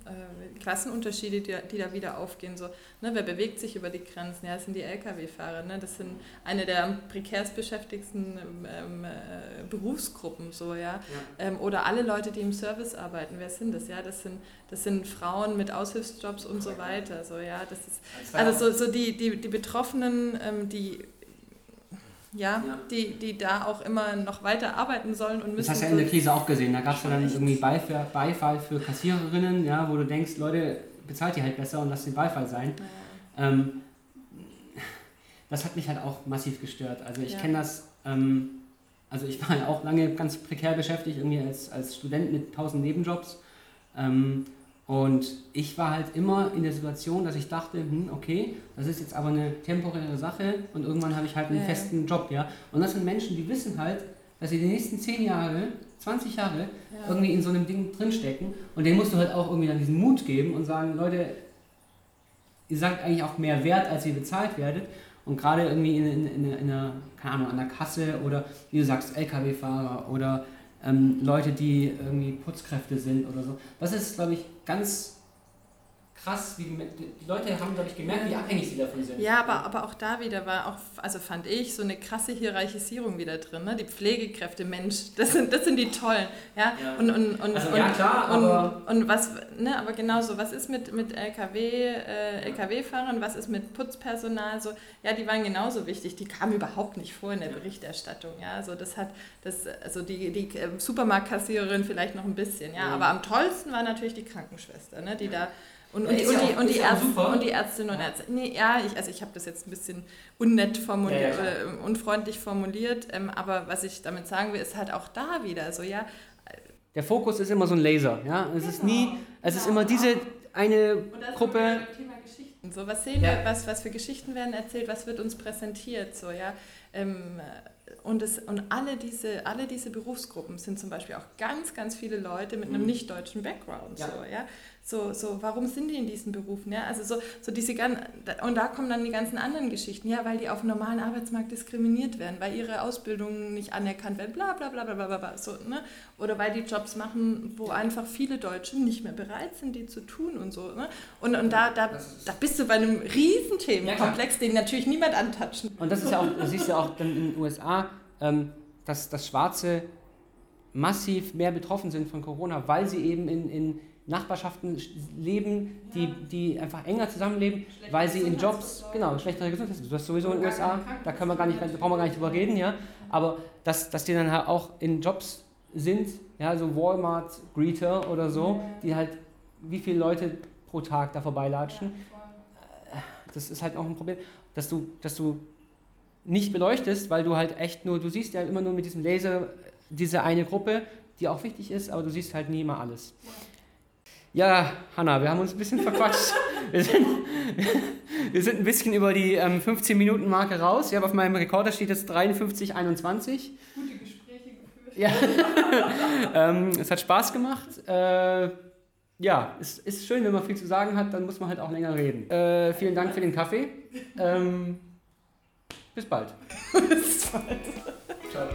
äh, Klassenunterschiede, die, die, da wieder aufgehen. So, ne, wer bewegt sich über die Grenzen? Ja, das sind die Lkw-Fahrer. Ne? Das sind eine der prekärst beschäftigsten ähm, äh, Berufsgruppen. So, ja? ja. Ähm, oder alle Leute, die im Service arbeiten. Wer sind das? Ja, das sind, das sind Frauen mit Aushilfsjobs und so weiter. So, ja? das ist, also so, so die, die, die Betroffenen, ähm, die ja, ja, Die, die da auch immer noch weiter arbeiten sollen und müssen. Das hast du ja in der Krise auch gesehen. Da gab es ja dann irgendwie Beifall, Beifall für Kassiererinnen, ja, wo du denkst, Leute, bezahlt die halt besser und lasst den Beifall sein. Ja. Ähm, das hat mich halt auch massiv gestört. Also ich ja. kenne das, ähm, Also ich war ja auch lange ganz prekär beschäftigt, irgendwie als, als Student mit tausend Nebenjobs. Ähm, und ich war halt immer in der Situation, dass ich dachte, hm, okay, das ist jetzt aber eine temporäre Sache und irgendwann habe ich halt einen ja. festen Job, ja. Und das sind Menschen, die wissen halt, dass sie die nächsten 10 Jahre, 20 Jahre ja. irgendwie in so einem Ding drinstecken und denen musst du halt auch irgendwie dann diesen Mut geben und sagen, Leute, ihr sagt eigentlich auch mehr Wert, als ihr bezahlt werdet. Und gerade irgendwie in, in, in, in einer, keine Ahnung, an der Kasse oder wie du sagst, Lkw-Fahrer oder ähm, Leute, die irgendwie Putzkräfte sind oder so. Das ist, glaube ich, ganz krass, wie die Leute haben, glaube ich, gemerkt, wie abhängig sie davon sind. Ja, aber, aber auch da wieder war auch, also fand ich, so eine krasse Hierarchisierung wieder drin. Ne? Die Pflegekräfte, Mensch, das sind, das sind die Tollen. Ja? ja. Und, und, und, also, und, ja, klar, und, aber... Und was, ne, aber genauso, was ist mit, mit LKW, äh, LKW-Fahrern, was ist mit Putzpersonal, so, ja, die waren genauso wichtig, die kamen überhaupt nicht vor in der Berichterstattung, ja, also das hat, das, also die, die äh, Supermarktkassiererin vielleicht noch ein bisschen, ja, aber am tollsten war natürlich die Krankenschwester, ne, die da und, und, die, und, die, und, die Ärzte, und die Ärztinnen und Ärzte. Nee, ja, ich, also ich habe das jetzt ein bisschen unnett formuliert, ja, ja, äh, unfreundlich formuliert, ähm, aber was ich damit sagen will, ist halt auch da wieder so, ja. Der Fokus ist immer so ein Laser, ja. Es genau, ist nie, es genau. ist immer diese eine Gruppe. Thema Geschichten. So, was sehen ja. wir, was, was für Geschichten werden erzählt, was wird uns präsentiert, so, ja. Ähm, und, es, und alle, diese, alle diese Berufsgruppen sind zum Beispiel auch ganz, ganz viele Leute mit einem mhm. nicht-deutschen Background. Ja. So, ja? So, so, warum sind die in diesen Berufen? Ja? Also so, so diese ganz, und da kommen dann die ganzen anderen Geschichten, ja, weil die auf dem normalen Arbeitsmarkt diskriminiert werden, weil ihre Ausbildung nicht anerkannt werden, bla bla bla bla bla bla. So, ne? Oder weil die Jobs machen, wo einfach viele Deutsche nicht mehr bereit sind, die zu tun und so. Ne? Und, und da, da, da bist du bei einem riesen Themenkomplex, den natürlich niemand antatschen. Und das ist ja auch, das siehst du ja auch dann in den USA, ähm, dass, dass Schwarze massiv mehr betroffen sind von Corona, weil sie eben in, in Nachbarschaften leben, die, die einfach enger zusammenleben, weil sie in Jobs, genau, schlechtere Gesundheit Du hast sowieso in den USA, da können wir gar nicht, da brauchen wir gar nicht drüber reden, ja. Aber dass, dass die dann halt auch in Jobs sind, ja, so Walmart, Greeter oder so, die halt wie viele Leute pro Tag da vorbeilatschen. Das ist halt auch ein Problem, dass du, dass du nicht beleuchtest, weil du halt echt nur, du siehst ja immer nur mit diesem Laser diese eine Gruppe, die auch wichtig ist, aber du siehst halt nie immer alles. Ja, Hanna, wir haben uns ein bisschen verquatscht. Wir sind, wir sind ein bisschen über die ähm, 15-Minuten-Marke raus. Ja, auf meinem Rekorder steht jetzt 53, 21. Gute Gespräche geführt. Ja, ähm, es hat Spaß gemacht. Äh, ja, es ist schön, wenn man viel zu sagen hat, dann muss man halt auch länger reden. Äh, vielen Dank für den Kaffee. Ähm, bis bald. bis bald. Ciao.